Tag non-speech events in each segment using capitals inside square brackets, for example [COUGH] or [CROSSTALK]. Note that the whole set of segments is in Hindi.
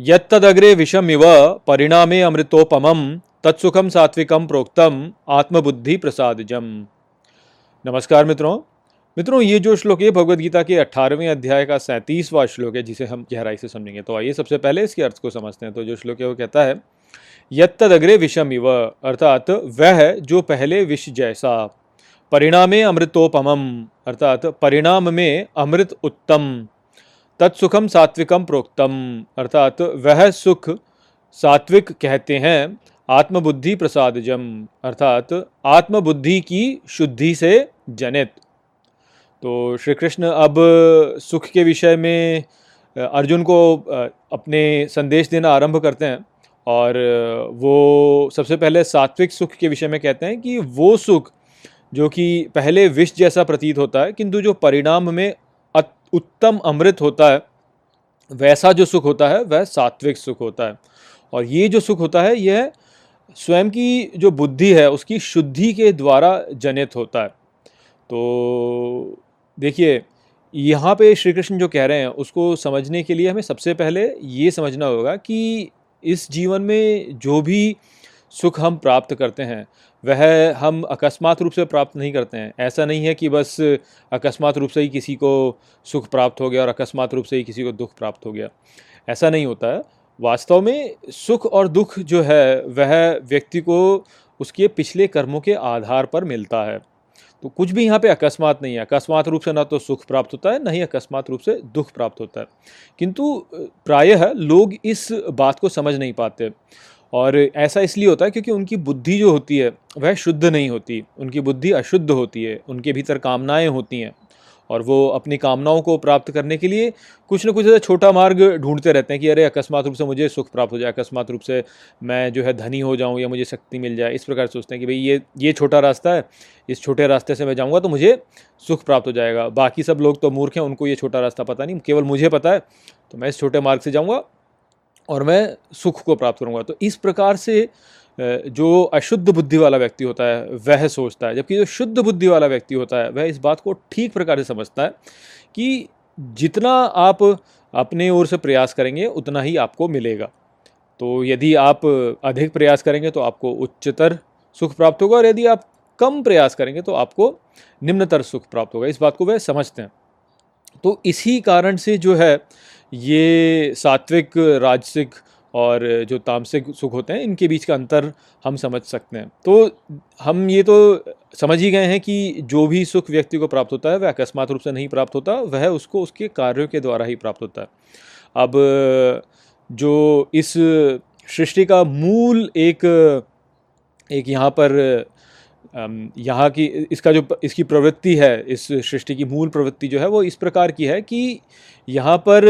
यत्तदग्रे विषमिव परिणामे अमृतोपमम तत्सुखम सात्विकम प्रोक्तम आत्मबुद्धि प्रसादजम नमस्कार मित्रों। मित्रों, ये जो श्लोक है भगवद गीता के अठारहवें अध्याय का सैंतीसवां श्लोक है, जिसे हम गहराई से समझेंगे तो आइए सबसे पहले इसके अर्थ को समझते हैं। तो जो श्लोक है, वो कहता है, यत्तदग्रे विषम इव अर्थात वह जो पहले विष जैसा, परिणामे अमृतोपमम अर्थात परिणाम में अमृत उत्तम। तत्सुखम सात्विकम प्रोक्तम। अर्थात वह सुख सात्विक कहते हैं, आत्मबुद्धि प्रसादजम। अर्थात आत्मबुद्धि की शुद्धि से जनित। तो श्री कृष्ण अब सुख के विषय में अर्जुन को अपने संदेश देना आरंभ करते हैं और वो सबसे पहले सात्विक सुख के विषय में कहते हैं कि वो सुख जो कि पहले विष जैसा प्रतीत होता है, किंतु जो परिणाम में उत्तम अमृत होता है, वैसा जो सुख होता है, वह सात्विक सुख होता है। और ये जो सुख होता है, यह स्वयं की जो बुद्धि है, उसकी शुद्धि के द्वारा जनित होता है। तो देखिए, यहाँ पे श्री कृष्ण जो कह रहे हैं, उसको समझने के लिए हमें सबसे पहले ये समझना होगा कि इस जीवन में जो भी सुख हम प्राप्त करते हैं वह हम अकस्मात रूप से प्राप्त नहीं करते हैं। ऐसा नहीं है कि बस अकस्मात रूप से ही किसी को सुख प्राप्त हो गया और अकस्मात रूप से ही किसी को दुख प्राप्त हो गया। ऐसा नहीं होता। है वास्तव में सुख और दुख जो है, वह व्यक्ति को उसके पिछले कर्मों के आधार पर मिलता है। तो कुछ भी यहाँ पे अकस्मात नहीं है। अकस्मात रूप से ना तो सुख प्राप्त होता है, ना ही अकस्मात रूप से दुख प्राप्त होता है। किंतु, प्रायः लोग इस बात को समझ नहीं पाते। और ऐसा इसलिए होता है क्योंकि उनकी बुद्धि जो होती है, वह शुद्ध नहीं होती। उनकी बुद्धि अशुद्ध होती है, उनके भीतर कामनाएँ होती हैं और वो अपनी कामनाओं को प्राप्त करने के लिए कुछ ना कुछ ऐसा छोटा मार्ग ढूंढते रहते हैं कि अरे, अकस्मात रूप से मुझे सुख प्राप्त हो जाए, अकस्मात रूप से मैं जो है धनी हो जाऊँ या मुझे शक्ति मिल जाए। इस प्रकार सोचते हैं कि भाई ये ये छोटा रास्ता है, इस छोटे रास्ते से मैं जाऊँगा तो मुझे सुख प्राप्त हो जाएगा। बाकी सब लोग तो मूर्ख हैं, उनको ये छोटा रास्ता पता नहीं, केवल मुझे पता है तो मैं इस छोटे मार्ग से जाऊँगा और मैं सुख को प्राप्त करूँगा। तो इस प्रकार से जो अशुद्ध बुद्धि वाला व्यक्ति होता है, वह सोचता है। जबकि जो शुद्ध बुद्धि वाला व्यक्ति होता है, वह इस बात को ठीक प्रकार से समझता है कि जितना आप अपने ओर से प्रयास करेंगे, उतना ही आपको मिलेगा। तो यदि आप अधिक प्रयास करेंगे तो आपको उच्चतर सुख प्राप्त होगा, और यदि आप कम प्रयास करेंगे तो आपको निम्नतर सुख प्राप्त होगा। इस बात को वह समझते हैं। तो इसी कारण से जो है ये सात्विक, राजसिक और जो तामसिक सुख होते हैं, इनके बीच का अंतर हम समझ सकते हैं। तो हम ये तो समझ ही गए हैं कि जो भी सुख व्यक्ति को प्राप्त होता है, वह अकस्मात रूप से नहीं प्राप्त होता, वह उसको उसके कार्यों के द्वारा ही प्राप्त होता है। अब जो इस सृष्टि का मूल एक एक यहाँ पर यहाँ की, इसका जो इसकी प्रवृत्ति है, इस सृष्टि की मूल प्रवृत्ति जो है, वो इस प्रकार की है कि यहाँ पर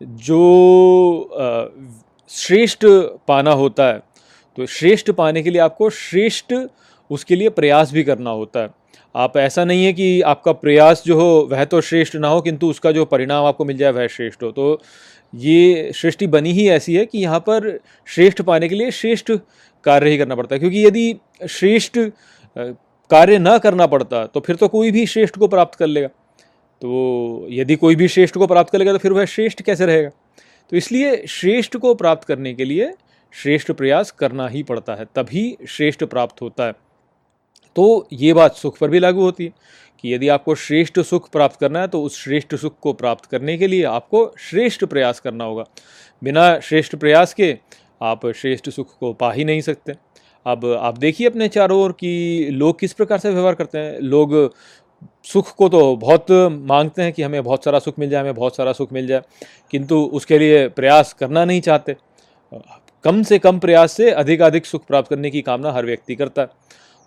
जो श्रेष्ठ पाना होता है तो श्रेष्ठ पाने के लिए आपको श्रेष्ठ उसके लिए प्रयास भी करना होता है। आप ऐसा नहीं है कि आपका प्रयास जो हो, वह तो श्रेष्ठ ना हो, किंतु उसका जो परिणाम आपको मिल जाए, वह श्रेष्ठ हो। तो ये सृष्टि बनी ही ऐसी है कि यहाँ पर श्रेष्ठ पाने के लिए श्रेष्ठ कार्य ही करना पड़ता है, क्योंकि यदि श्रेष्ठ कार्य न करना पड़ता तो फिर तो कोई भी श्रेष्ठ को प्राप्त कर लेगा। तो यदि कोई भी श्रेष्ठ को प्राप्त कर लेगा तो फिर वह श्रेष्ठ कैसे रहेगा? तो इसलिए श्रेष्ठ को प्राप्त करने के लिए श्रेष्ठ प्रयास करना ही पड़ता है, तभी श्रेष्ठ प्राप्त होता है। तो ये बात सुख पर भी लागू होती है कि यदि आपको श्रेष्ठ सुख प्राप्त करना है तो उस श्रेष्ठ सुख को प्राप्त करने के लिए आपको श्रेष्ठ प्रयास करना होगा। बिना श्रेष्ठ प्रयास के आप श्रेष्ठ सुख को पा ही नहीं सकते। अब आप देखिए अपने चारों ओर कि लोग किस प्रकार से व्यवहार करते हैं। लोग सुख को तो बहुत मांगते हैं कि हमें बहुत सारा सुख मिल जाए, हमें बहुत सारा सुख मिल जाए, किंतु उसके लिए प्रयास करना नहीं चाहते। कम से कम प्रयास से अधिक अधिक सुख प्राप्त करने की कामना हर व्यक्ति करता है।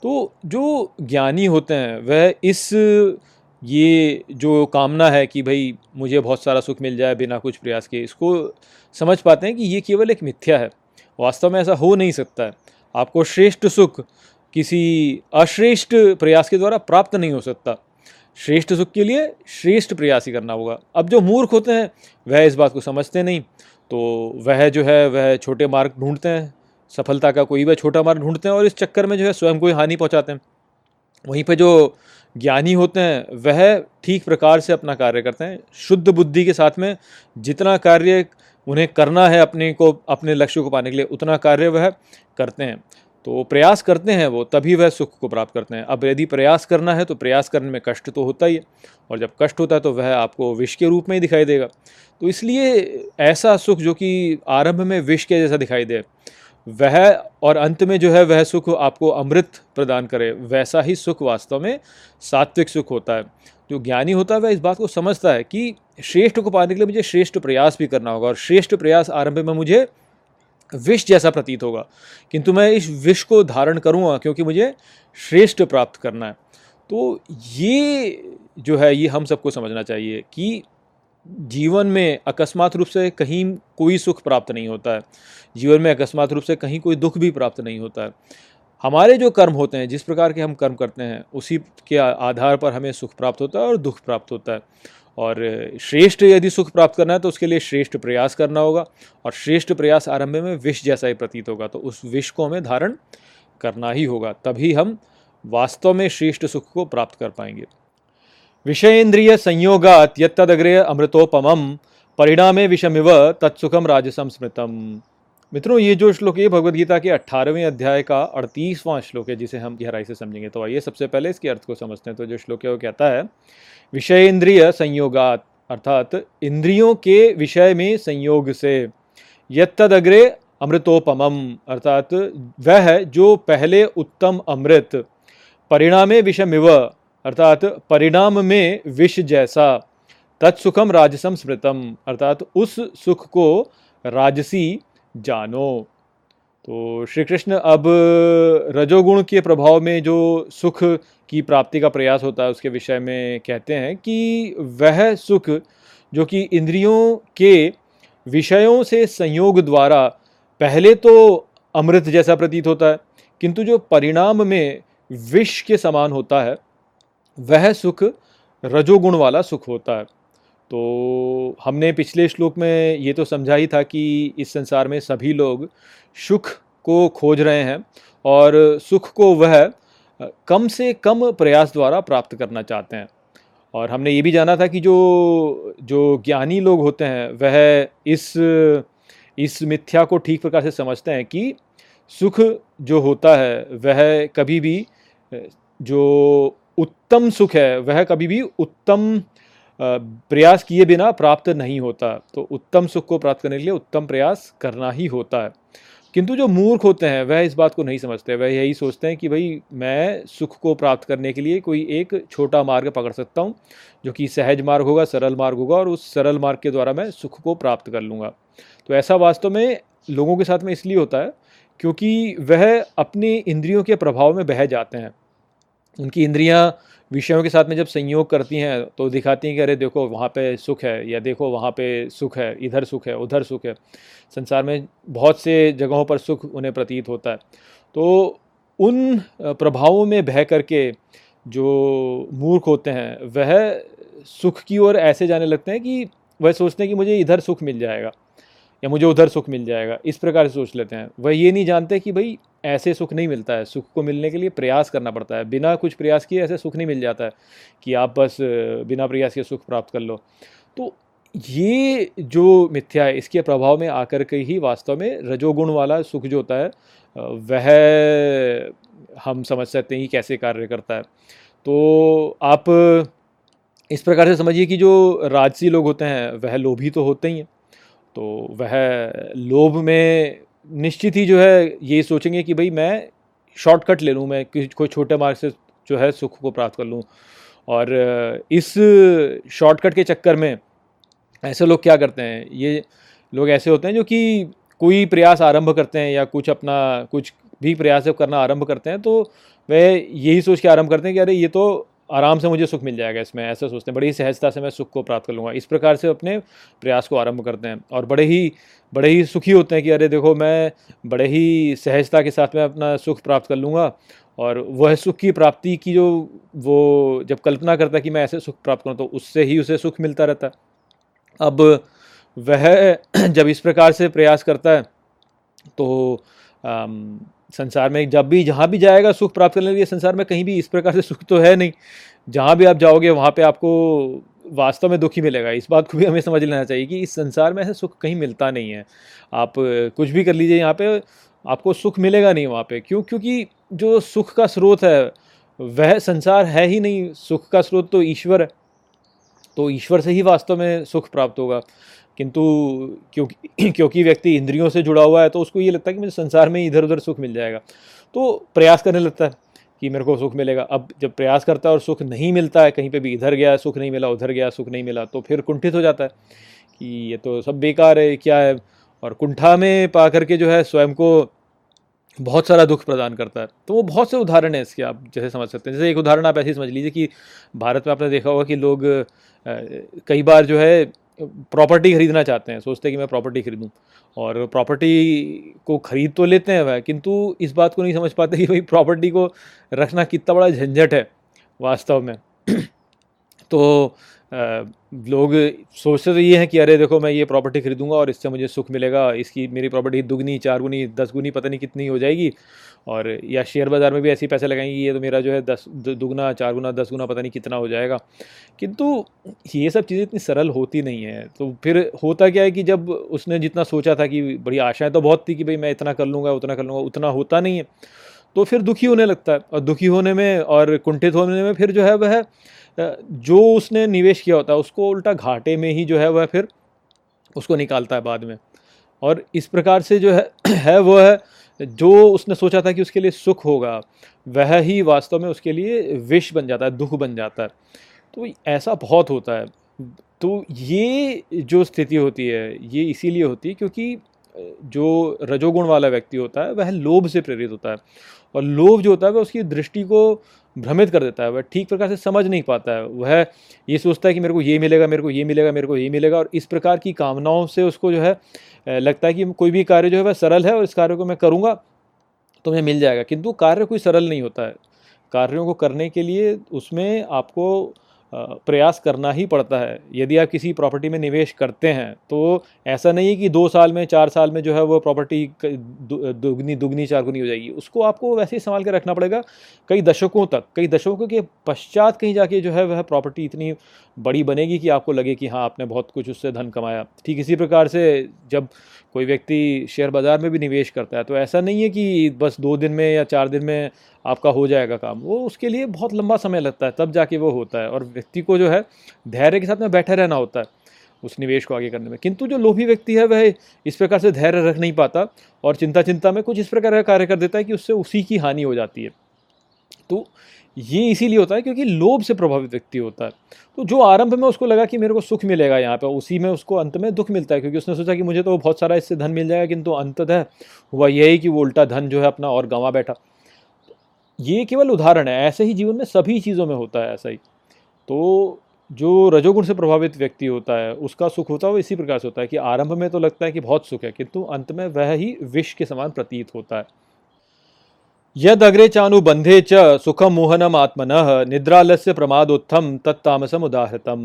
तो जो ज्ञानी होते हैं, वह इस ये जो कामना है कि भाई मुझे बहुत सारा सुख मिल जाए बिना कुछ प्रयास के, इसको समझ पाते हैं कि ये केवल एक मिथ्या है। वास्तव में ऐसा हो नहीं सकता है। आपको श्रेष्ठ सुख किसी अश्रेष्ठ प्रयास के द्वारा प्राप्त नहीं हो सकता। श्रेष्ठ सुख के लिए श्रेष्ठ प्रयास ही करना होगा। अब जो मूर्ख होते हैं, वह इस बात को समझते नहीं। तो वह जो है, वह छोटे मार्ग ढूंढते हैं, सफलता का कोई वह छोटा मार्ग ढूंढते हैं और इस चक्कर में जो है स्वयं को ही हानि पहुंचाते हैं। वहीं पर जो ज्ञानी होते हैं, वह ठीक प्रकार से अपना कार्य करते हैं। शुद्ध बुद्धि के साथ में जितना कार्य उन्हें करना है अपने को, अपने लक्ष्य को पाने के लिए। उतना कार्य वह करते हैं। तो प्रयास करते हैं वो, तभी वह सुख को प्राप्त करते हैं। अब यदि प्रयास करना है तो प्रयास करने में कष्ट तो होता ही है। और जब कष्ट होता है तो वह आपको विष के रूप में ही दिखाई देगा। तो इसलिए ऐसा सुख जो कि आरंभ में विष के जैसा दिखाई दे, वह और अंत में जो है, वह सुख आपको अमृत प्रदान करे। वैसा ही सुख वास्तव में सात्विक सुख होता है। जो ज्ञानी होता है, वह इस बात को समझता है कि श्रेष्ठ को पाने के लिए मुझे श्रेष्ठ प्रयास भी करना होगा और श्रेष्ठ प्रयास आरंभ में मुझे विष जैसा प्रतीत होगा। किंतु मैं इस विष को धारण करूँगा क्योंकि मुझे श्रेष्ठ प्राप्त करना है। तो ये जो है, ये हम सबको समझना चाहिए कि जीवन में अकस्मात रूप से कहीं कोई सुख प्राप्त नहीं होता है। जीवन में अकस्मात रूप से कहीं कोई दुख भी प्राप्त नहीं होता है। हमारे जो कर्म होते हैं, जिस प्रकार के हम कर्म करते हैं, उसी के आधार पर हमें सुख प्राप्त होता है और दुख प्राप्त होता है। और श्रेष्ठ यदि सुख प्राप्त करना है तो उसके लिए श्रेष्ठ प्रयास करना होगा। और श्रेष्ठ प्रयास आरंभ में विष जैसा ही प्रतीत होगा तो उस विष को हमें धारण करना ही होगा, तभी हम वास्तव में श्रेष्ठ सुख को प्राप्त कर पाएँगे। विषयेंद्रिय संयोगात यद यदग्रे अमृतोपम, परिणामे विषमिव तत्सुखम राजसम स्मृतम मित्रों, ये जो श्लोक है भगवद गीता के अट्ठारहवें अध्याय का अड़तीसवां श्लोक है, जिसे हम गहराई से समझेंगे। तो आइए, सबसे पहले इसके अर्थ को समझते हैं। तो जो श्लोक है, वो कहता है विषय इंद्रिय संयोगात, अर्थात इंद्रियों के विषय में संयोग से यदग्रे अमृतोपमम, अर्थात वह जो पहले उत्तम अमृत, परिणामे विषमिव, अर्थात परिणाम में विष जैसा तत्सुखम राजसम स्मृतम, अर्थात उस सुख को राजसी जानो। तो श्री कृष्ण अब रजोगुण के प्रभाव में जो सुख की प्राप्ति का प्रयास होता है, उसके विषय में कहते हैं कि वह सुख जो कि इंद्रियों के विषयों से संयोग द्वारा पहले तो अमृत जैसा प्रतीत होता है, किंतु जो परिणाम में विष के समान होता है, वह सुख रजोगुण वाला सुख होता है। तो हमने पिछले श्लोक में ये तो समझा ही था कि इस संसार में सभी लोग सुख को खोज रहे हैं और सुख को वह कम से कम प्रयास द्वारा प्राप्त करना चाहते हैं। और हमने ये भी जाना था कि जो जो ज्ञानी लोग होते हैं, वह इस इस मिथ्या को ठीक प्रकार से समझते हैं कि सुख जो होता है, वह कभी भी जो उत्तम सुख है, वह कभी भी उत्तम प्रयास किए बिना प्राप्त नहीं होता। तो उत्तम सुख को प्राप्त करने के लिए उत्तम प्रयास करना ही होता है। किंतु जो मूर्ख होते हैं, वह इस बात को नहीं समझते। वह यही सोचते हैं कि भाई, मैं सुख को प्राप्त करने के लिए कोई एक छोटा मार्ग पकड़ सकता हूँ, जो कि सहज मार्ग होगा, सरल मार्ग होगा और उस सरल मार्ग के द्वारा मैं सुख को प्राप्त कर लूँगा। तो ऐसा वास्तव में लोगों के साथ में इसलिए होता है, क्योंकि वह अपनी इंद्रियों के प्रभाव में बह जाते हैं। उनकी इंद्रियाँ विषयों के साथ में जब संयोग करती हैं तो दिखाती हैं कि अरे देखो, वहाँ पे सुख है, या देखो वहाँ पे सुख है, इधर सुख है, उधर सुख है। संसार में बहुत से जगहों पर सुख उन्हें प्रतीत होता है। तो उन प्रभावों में बह करके जो मूर्ख होते हैं, वह सुख की ओर ऐसे जाने लगते हैं कि वह सोचते हैं कि मुझे इधर सुख मिल जाएगा। या मुझे उधर सुख मिल जाएगा, इस प्रकार से सोच लेते हैं। वह ये नहीं जानते कि भाई ऐसे सुख नहीं मिलता है। सुख को मिलने के लिए प्रयास करना पड़ता है। बिना कुछ प्रयास किए ऐसे सुख नहीं मिल जाता है कि आप बस बिना प्रयास के सुख प्राप्त कर लो। तो ये जो मिथ्या है, इसके प्रभाव में आकर के ही वास्तव में रजोगुण वाला सुख जो होता है वह हम समझ सकते हैं कि कैसे कार्य करता है। तो आप इस प्रकार से समझिए कि जो राजसी लोग होते हैं, वह लोभी तो होते ही हैं। तो वह लोभ में निश्चित ही जो है ये सोचेंगे कि भाई मैं शॉर्टकट ले लूँ, मैं किसी, कोई छोटे मार्ग से जो है सुख को प्राप्त कर लूँ। और इस शॉर्टकट के चक्कर में ऐसे लोग क्या करते हैं? ये लोग ऐसे होते हैं जो कि कोई प्रयास आरंभ करते हैं या कुछ अपना, कुछ भी प्रयास करना आरंभ करते हैं तो वह यही सोच के आरंभ करते हैं कि अरे ये तो आराम से मुझे सुख मिल जाएगा इसमें ऐसा सोचते हैं। बड़ी सहजता से मैं सुख को प्राप्त कर लूँगा। इस प्रकार से अपने प्रयास को आरंभ करते हैं और बड़े ही बड़े ही सुखी होते हैं कि अरे देखो मैं बड़े ही सहजता के साथ मैं अपना सुख प्राप्त कर लूँगा और वह सुख की प्राप्ति की जो वो जब कल्पना करता है कि मैं ऐसे सुख प्राप्त करूँ तो उससे ही उसे सुख मिलता रहता है। अब वह [CLEARS THROAT] जब इस प्रकार से प्रयास करता है तो आम, संसार में जब भी, जहाँ भी जाएगा, सुख प्राप्त करने के लिए संसार में कहीं भी इस प्रकार से सुख तो है नहीं। जहाँ भी आप जाओगे, वहाँ पे आपको वास्तव में दुखी मिलेगा। इस बात को भी हमें समझ लेना चाहिए कि इस संसार में ऐसा सुख कहीं मिलता नहीं है। आप कुछ भी कर लीजिए यहाँ पे, आपको सुख मिलेगा नहीं वहाँ पे। क्यों? क्योंकि जो सुख का स्रोत है, वह संसार है ही नहीं। सुख का स्रोत तो ईश्वर है। तो ईश्वर से ही वास्तव में सुख प्राप्त होगा। किंतु क्योंकि [CLEARS THROAT] क्योंकि व्यक्ति इंद्रियों से जुड़ा हुआ है तो उसको ये लगता है कि मुझे संसार में इधर उधर सुख मिल जाएगा। तो प्रयास करने लगता है कि मेरे को सुख मिलेगा। अब जब प्रयास करता है और सुख नहीं मिलता है, कहीं पे भी इधर गया, सुख नहीं मिला, उधर गया, सुख नहीं मिला तो फिर कुंठित हो जाता है कि ये तो सब बेकार है क्या है? और कुंठा में पा करके जो है स्वयं को बहुत सारा दुख प्रदान करता है। तो वो बहुत से उदाहरण हैं इसके, आप जैसे समझ सकते हैं। जैसे एक उदाहरण आप ऐसे समझ लीजिए कि भारत में आपने देखा होगा कि लोग कई बार जो है प्रॉपर्टी खरीदना चाहते हैं, सोचते हैं कि मैं प्रॉपर्टी खरीदूं। और प्रॉपर्टी को खरीद तो लेते हैं वह, किंतु इस बात को नहीं समझ पाते कि भाई प्रॉपर्टी को रखना कितना बड़ा झंझट है वास्तव में। [CLEARS THROAT] तो लोग सोचते तो ये हैं कि अरे देखो मैं ये प्रॉपर्टी खरीदूँगा और इससे मुझे सुख मिलेगा, इसकी मेरी प्रॉपर्टी दुगनी चार गुनी दस गुनी पता नहीं कितनी हो जाएगी। और या शेयर बाज़ार में भी ऐसे पैसे लगाएँगे ये तो मेरा जो है दस दुगना चार गुना दस गुना पता नहीं कितना हो जाएगा। किंतु ये सब चीज़ें इतनी सरल होती नहीं है। तो फिर होता क्या है कि जब उसने जितना सोचा था कि बड़ी आशाएँ तो बहुत थी कि भाई मैं इतना कर लूँगा, उतना कर लूँगा, उतना होता नहीं है। तो फिर दुखी होने लगता है और दुखी होने में और कुंठित होने में फिर जो है वह जो उसने निवेश किया होता है, उसको उल्टा घाटे में ही जो है वह फिर उसको निकालता है बाद में। और इस प्रकार से जो है [CLEARS THROAT] है वह है जो उसने सोचा था कि उसके लिए सुख होगा, वह ही वास्तव में उसके लिए विष बन जाता है, दुख बन जाता है। तो ऐसा बहुत होता है। तो ये जो स्थिति होती है, ये इसीलिए होती है क्योंकि जो रजोगुण वाला व्यक्ति होता है, वह लोभ से प्रेरित होता है। और लोभ जो होता है, वह उसकी दृष्टि को भ्रमित कर देता है, वह ठीक प्रकार से समझ नहीं पाता है। वह ये सोचता है कि मेरे को ये मिलेगा, मेरे को ये मिलेगा, मेरे को ये मिलेगा और इस प्रकार की कामनाओं से उसको जो है लगता है कि कोई भी कार्य जो है वह सरल है और इस कार्य को मैं करूँगा तो मुझे मिल जाएगा। किंतु कार्य कोई सरल नहीं होता है। कार्यों को करने के लिए उसमें आपको प्रयास करना ही पड़ता है। यदि आप किसी प्रॉपर्टी में निवेश करते हैं तो ऐसा नहीं है कि दो साल में, चार साल में जो है वो प्रॉपर्टी दुगनी दुगनी, चार गुनी हो जाएगी। उसको आपको वैसे ही संभाल के रखना पड़ेगा। कई दशकों तक, कई दशकों के पश्चात कहीं जाके जो है वह प्रॉपर्टी इतनी बड़ी बनेगी कि आपको लगे कि हाँ आपने बहुत कुछ उससे धन कमाया। ठीक इसी प्रकार से जब कोई व्यक्ति शेयर बाज़ार में भी निवेश करता है तो ऐसा नहीं है कि बस दो दिन में या चार दिन में आपका हो जाएगा काम। वो उसके लिए बहुत लंबा समय लगता है, तब जाके वो होता है। और व्यक्ति को जो है, धैर्य के साथ में बैठे रहना होता है उस निवेश को आगे करने में। किंतु जो लोभी व्यक्ति है, वह इस प्रकार से धैर्य रख नहीं पाता और चिंता चिंता में कुछ इस प्रकार का कार्य कर देता है कि उससे उसी की हानि हो जाती है। तो ये इसीलिए होता है क्योंकि लोभ से प्रभावित व्यक्ति होता है। तो जो आरंभ में उसको लगा कि मेरे को सुख मिलेगा यहाँ पर उसी में उसको अंत में दुख मिलता है क्योंकि उसने सोचा कि मुझे तो बहुत सारा इससे धन मिल जाएगा, किंतु अंततः हुआ यही कि वो उल्टा धन जो है अपना और गंवा बैठा। ये केवल उदाहरण है, ऐसे ही जीवन में सभी चीज़ों में होता है ऐसा ही। तो जो रजोगुण से प्रभावित व्यक्ति होता है, उसका सुख होता है, वो इसी प्रकार से होता है कि आरंभ में तो लगता है कि बहुत सुख है, किंतु अंत में वह ही विष के समान प्रतीत होता है। यद अग्रे चानुबंधे च सुखम मोहनम आत्मन निद्रालस्य प्रमादोत्थम तत्तामसम उदाहृतम।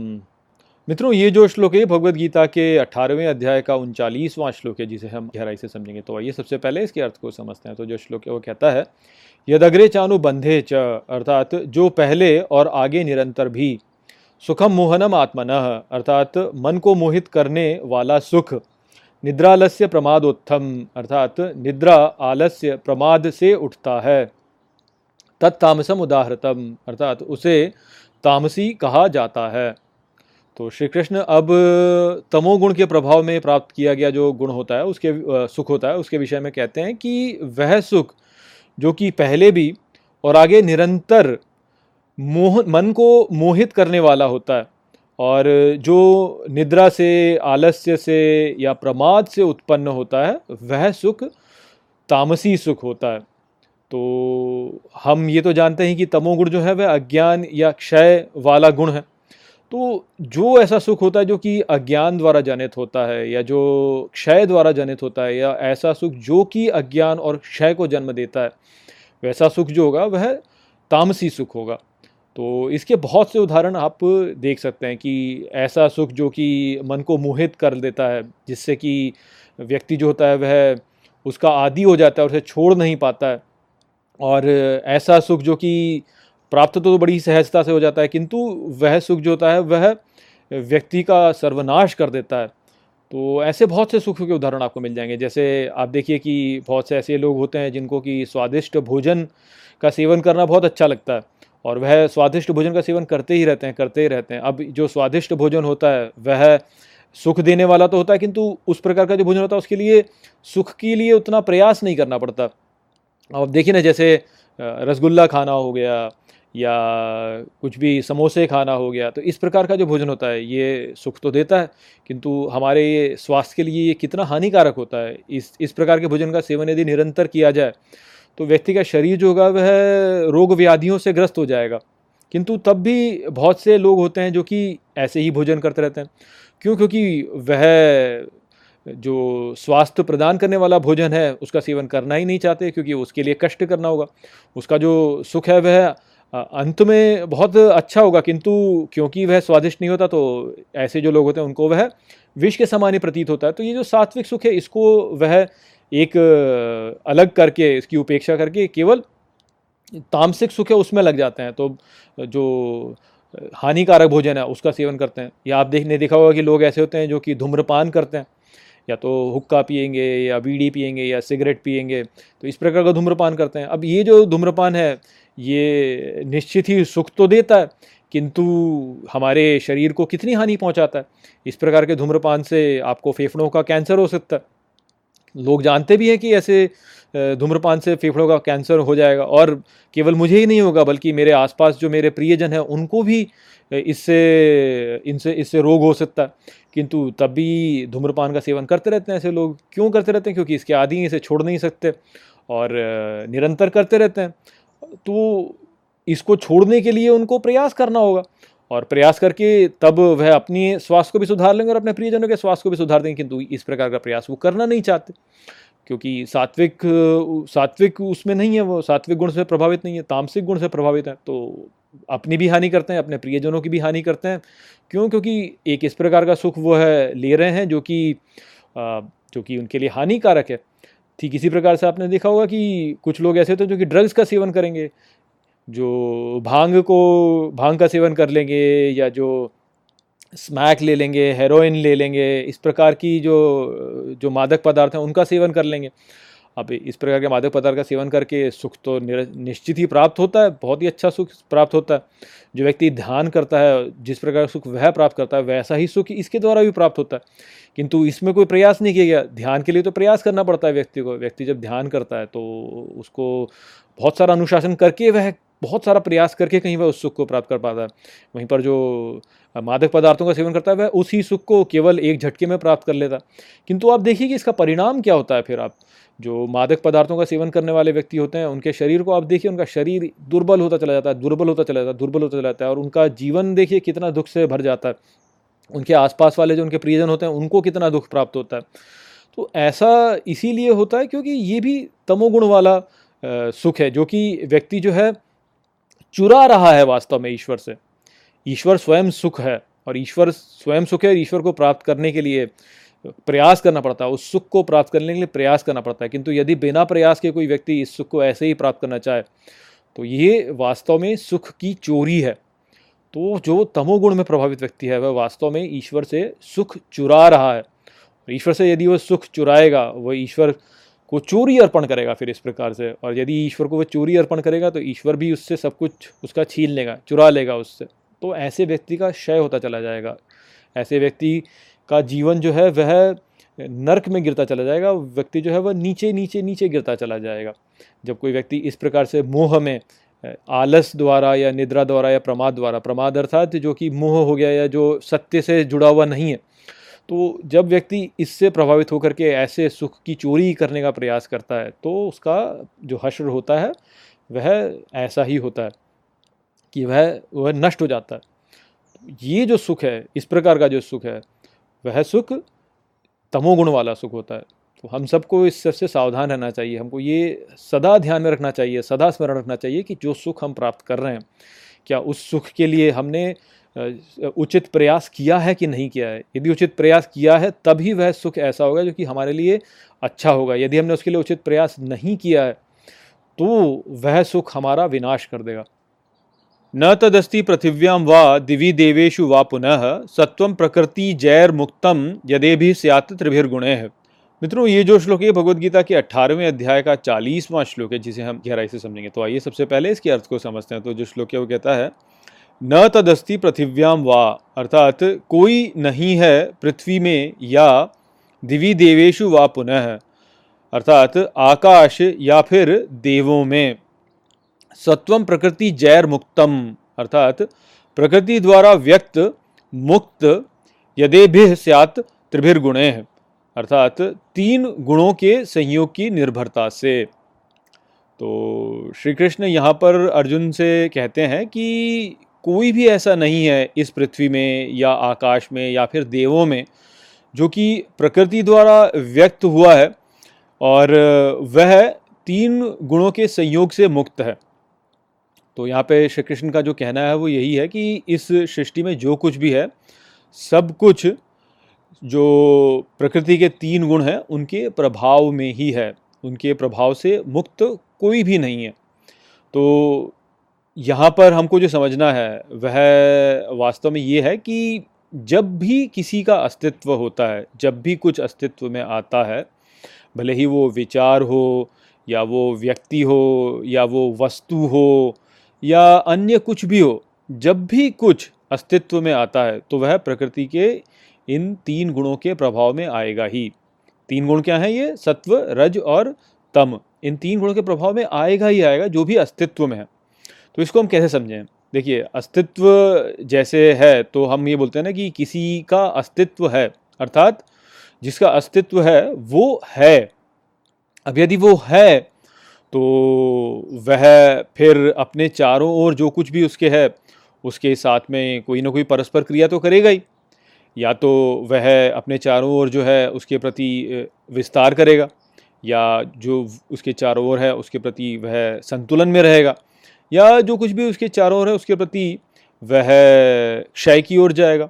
मित्रों, ये जो श्लोक है भगवद गीता के अठारहवें अध्याय का उनचालीसवां श्लोक है, जिसे हम गहराई से समझेंगे। तो आइए सबसे पहले इसके अर्थ को समझते हैं। तो जो श्लोक है, वो कहता है यदग्रे चानुबंधे च, अर्थात जो पहले और आगे निरंतर भी। सुखम मोहनम आत्मन, अर्थात मन को मोहित करने वाला सुख। निद्रालस्य प्रमादोत्थम, अर्थात निद्रा आलस्य प्रमाद से उठता है। तत्तामसम उदाहरतम अर्थात उसे तामसी कहा जाता है। तो श्री कृष्ण अब तमोगुण के प्रभाव में प्राप्त किया गया जो गुण होता है, उसके सुख होता है, उसके विषय में कहते हैं कि वह सुख जो कि पहले भी और आगे निरंतर मोह, मन को मोहित करने वाला होता है। और जो निद्रा से, आलस्य से या प्रमाद से उत्पन्न होता है, वह सुख, तामसी सुख होता है। तो हम ये तो जानते हैं कि तमोगुण जो है, वह अज्ञान या क्षय वाला गुण है। तो जो ऐसा सुख होता है जो कि अज्ञान द्वारा जनित होता है या जो क्षय द्वारा जनित होता है या ऐसा सुख जो कि अज्ञान और क्षय को जन्म देता है, वैसा सुख जो होगा वह तामसी सुख होगा। तो इसके बहुत से उदाहरण आप देख सकते हैं कि ऐसा सुख जो कि मन को मोहित कर देता है, जिससे कि व्यक्ति जो होता है वह उसका आदि हो जाता है उसे छोड़ नहीं पाता है। और ऐसा सुख जो कि प्राप्त तो बड़ी सहजता से हो जाता है, किंतु वह सुख जो होता है, वह व्यक्ति का सर्वनाश कर देता है। तो ऐसे बहुत से सुख के उदाहरण आपको मिल जाएँगे। जैसे आप देखिए कि बहुत से ऐसे लोग होते हैं जिनको कि स्वादिष्ट भोजन का सेवन करना बहुत अच्छा लगता है, और वह स्वादिष्ट भोजन का सेवन करते ही रहते हैं, करते ही रहते हैं। अब जो स्वादिष्ट भोजन होता है, वह सुख देने वाला तो होता है, किंतु उस प्रकार का जो भोजन होता है, उसके लिए, सुख के लिए उतना प्रयास नहीं करना पड़ता। अब देखिए ना, जैसे रसगुल्ला खाना हो गया या कुछ भी समोसे खाना हो गया तो इस प्रकार का जो भोजन होता है, ये सुख तो देता है, किंतु हमारे ये स्वास्थ्य के लिए ये कितना हानिकारक होता है, इस इस प्रकार के भोजन का सेवन यदि निरंतर किया जाए तो व्यक्ति का शरीर जो होगा वह रोग व्याधियों से ग्रस्त हो जाएगा। किंतु तब भी बहुत से लोग होते हैं जो कि ऐसे ही भोजन करते रहते हैं। क्यों? क्योंकि वह जो स्वास्थ्य प्रदान करने वाला भोजन है, उसका सेवन करना ही नहीं चाहते, क्योंकि उसके लिए कष्ट करना होगा। उसका जो सुख है वह अंत में बहुत अच्छा होगा, किंतु क्योंकि वह स्वादिष्ट नहीं होता तो ऐसे जो लोग होते हैं, उनको वह विष के समान ही प्रतीत होता है। तो ये जो सात्विक सुख है, इसको वह एक अलग करके, इसकी उपेक्षा करके केवल तामसिक सुख है, उसमें लग जाते हैं। तो जो हानिकारक भोजन है, उसका सेवन करते हैं। या आप देखने देखा होगा कि लोग ऐसे होते हैं, जो कि धूम्रपान करते हैं। या तो हुक्का पियेंगे, या बीड़ी पियेंगे, या सिगरेट पियेंगे तो इस प्रकार का धूम्रपान करते हैं। अब ये जो धूम्रपान है ये निश्चित ही सुख तो देता है, किंतु हमारे शरीर को कितनी हानि पहुंचाता है। इस प्रकार के धूम्रपान से आपको फेफड़ों का कैंसर हो सकता है। लोग जानते भी हैं कि ऐसे धूम्रपान से फेफड़ों का कैंसर हो जाएगा, और केवल मुझे ही नहीं होगा, बल्कि मेरे आसपास जो मेरे प्रियजन हैं, उनको भी इससे, इनसे, इससे रोग हो सकता है। किंतु तब भी धूम्रपान का सेवन करते रहते हैं ऐसे लोग। क्यों करते रहते हैं? क्योंकि इसके आदि इसे छोड़ नहीं सकते, और निरंतर करते रहते हैं। तो इसको छोड़ने के लिए उनको प्रयास करना होगा। और प्रयास करके तब वह अपनी स्वास्थ्य को भी सुधार लेंगे और अपने प्रियजनों के स्वास्थ्य को भी सुधार देंगे, किंतु इस प्रकार का प्रयास वो करना नहीं चाहते। क्योंकि सात्विक सात्विक उसमें नहीं है वो, सात्विक गुण से प्रभावित नहीं है, तामसिक गुण से प्रभावित है तो अपनी भी हानि करते हैं, अपने प्रियजनों की भी हानि करते हैं। क्यों? क्योंकि एक इस प्रकार का सुख वो है, ले रहे हैं, जो कि जो कि उनके लिए हानिकारक है। ठीक इसी प्रकार से आपने देखा होगा कि कुछ लोग ऐसे होते हैं जो कि ड्रग्स का सेवन करेंगे, जो भाँग को, भाँग का सेवन कर लेंगे या जो स्मैक ले लेंगे हेरोइन ले लेंगे, इस प्रकार की जो जो मादक पदार्थ हैं, उनका सेवन कर लेंगे। अब इस प्रकार के मादक पदार्थ का सेवन करके सुख तो निश्चित ही प्राप्त होता है, बहुत ही अच्छा सुख प्राप्त होता है। जो व्यक्ति ध्यान करता है, जिस प्रकार सुख वह प्राप्त करता है, वैसा ही सुख इसके द्वारा भी प्राप्त होता है। किंतु इसमें कोई प्रयास नहीं किया गया। ध्यान के लिए तो प्रयास करना पड़ता है व्यक्ति को। व्यक्ति जब ध्यान करता है तो उसको बहुत सारा अनुशासन करके वह बहुत सारा प्रयास करके कहीं वह उस सुख को प्राप्त कर पाता है। वहीं पर जो मादक पदार्थों का सेवन करता है, वह उसी सुख को केवल एक झटके में प्राप्त कर लेता किंतु आप देखिए कि इसका परिणाम क्या होता है फिर आप। जो मादक पदार्थों का सेवन करने वाले व्यक्ति होते हैं, उनके शरीर को आप देखिए, उनका शरीर दुर्बल होता चला जाता है, दुर्बल होता चला जाता है, दुर्बल होता चला जाता है और उनका जीवन देखिए कितना दुख से भर जाता है। उनके आसपास वाले जो उनके प्रियजन होते हैं, उनको कितना दुख प्राप्त होता है। तो ऐसा इसीलिए होता है क्योंकि ये भी तमोगुण वाला सुख है, जो कि व्यक्ति जो है, चुरा रहा है वास्तव में ईश्वर से। ईश्वर स्वयं सुख है और ईश्वर स्वयं सुख है ईश्वर को प्राप्त करने के लिए प्रयास करना पड़ता है, उस सुख को प्राप्त करने के लिए प्रयास करना पड़ता है। किंतु यदि बिना प्रयास के कोई व्यक्ति इस सुख को ऐसे ही प्राप्त करना चाहे तो ये वास्तव में सुख की चोरी है। तो जो तमोगुण में प्रभावित व्यक्ति है, वह वास्तव में ईश्वर से सुख चुरा रहा है। ईश्वर से यदि वह सुख चुराएगा, वह ईश्वर को चोरी अर्पण करेगा फिर इस प्रकार से। और यदि ईश्वर को वह चोरी अर्पण करेगा तो ईश्वर भी उससे सब कुछ उसका छीन लेगा, चुरा लेगा उससे। तो ऐसे व्यक्ति का क्षय होता चला जाएगा। ऐसे व्यक्ति का जीवन जो है, वह नरक में गिरता चला जाएगा, व्यक्ति जो है, वह नीचे नीचे नीचे गिरता चला जाएगा। जब कोई व्यक्ति इस प्रकार से मोह में आलस द्वारा या निद्रा द्वारा या प्रमाद द्वारा, प्रमाद अर्थात जो कि मोह हो गया या जो सत्य से जुड़ा हुआ नहीं है तो जब व्यक्ति इससे प्रभावित होकर के ऐसे सुख की चोरी करने का प्रयास करता है तो उसका जो हश्र होता है, वह ऐसा ही होता है कि वह वह नष्ट हो जाता है। ये जो सुख है, इस प्रकार का जो सुख है वह सुख तमोगुण वाला सुख होता है। तो हम सबको इस सबसे सावधान रहना चाहिए। हमको ये सदा ध्यान में रखना चाहिए, सदा स्मरण रखना चाहिए कि जो सुख हम प्राप्त कर रहे हैं, क्या उस सुख के लिए हमने उचित प्रयास किया है कि नहीं किया है? यदि उचित प्रयास किया है, तभी वह सुख ऐसा होगा जो कि हमारे लिए अच्छा होगा। यदि हमने उसके लिए उचित प्रयास नहीं किया है तो वह सुख हमारा विनाश कर देगा। न तदस्ति पृथिव्यां वा दिवि देवेशु वा पुनः सत्वम प्रकृति जैर मुक्तम यदे भी स्यात त्रिभिर्गुणे। है मित्रों, ये जो श्लोक है भगवदगीता के अठारहवें अध्याय का चालीसवां श्लोक है, जिसे हम गहराई से समझेंगे तो आइए सबसे पहले इसके अर्थ को समझते हैं। तो जो श्लोक है, वो कहता है, न तदस्ति पृथिव्याम वा अर्थात कोई नहीं है पृथ्वी में या दिवी देवेशु वा पुनः, अर्थात आकाश या फिर देवों में। सत्वम प्रकृति जैर मुक्तम अर्थात प्रकृति द्वारा व्यक्त, मुक्त यदे भी स्यात त्रिभिर्गुणे, अर्थात तीन गुणों के संयोग की निर्भरता से। तो श्री कृष्ण यहाँ पर अर्जुन से कहते हैं कि कोई भी ऐसा नहीं है इस पृथ्वी में या आकाश में या फिर देवों में जो कि प्रकृति द्वारा व्यक्त हुआ है और वह तीन गुणों के संयोग से मुक्त है। तो यहाँ पे श्री कृष्ण का जो कहना है वो यही है कि इस सृष्टि में जो कुछ भी है, सब कुछ जो प्रकृति के तीन गुण हैं, उनके प्रभाव में ही है। उनके प्रभाव से मुक्त कोई भी नहीं है। तो यहाँ पर हमको जो समझना है, वह वास्तव में ये है कि जब भी किसी का अस्तित्व होता है, जब भी कुछ अस्तित्व में आता है, भले ही वो विचार हो, या वो व्यक्ति हो, या वो वस्तु हो या अन्य कुछ भी हो, जब भी कुछ अस्तित्व में आता है तो वह प्रकृति के इन तीन गुणों के प्रभाव में आएगा ही। तीन गुण क्या हैं ये? सत्व, रज और तम। इन तीन गुणों के प्रभाव में आएगा ही आएगा, जो भी अस्तित्व में है। तो इसको हम कैसे समझें? देखिए, अस्तित्व जैसे है तो हम ये बोलते हैं ना कि किसी का अस्तित्व है, अर्थात जिसका अस्तित्व है, वो है। अब यदि वो है तो वह फिर अपने चारों ओर जो कुछ भी उसके है, उसके साथ में कोई ना कोई परस्पर क्रिया तो करेगा ही। या तो वह अपने चारों ओर जो है, उसके प्रति विस्तार करेगा, या जो उसके चारों ओर है, उसके प्रति वह संतुलन में रहेगा, या जो कुछ भी उसके चारों ओर है, उसके प्रति वह क्षय की ओर जाएगा।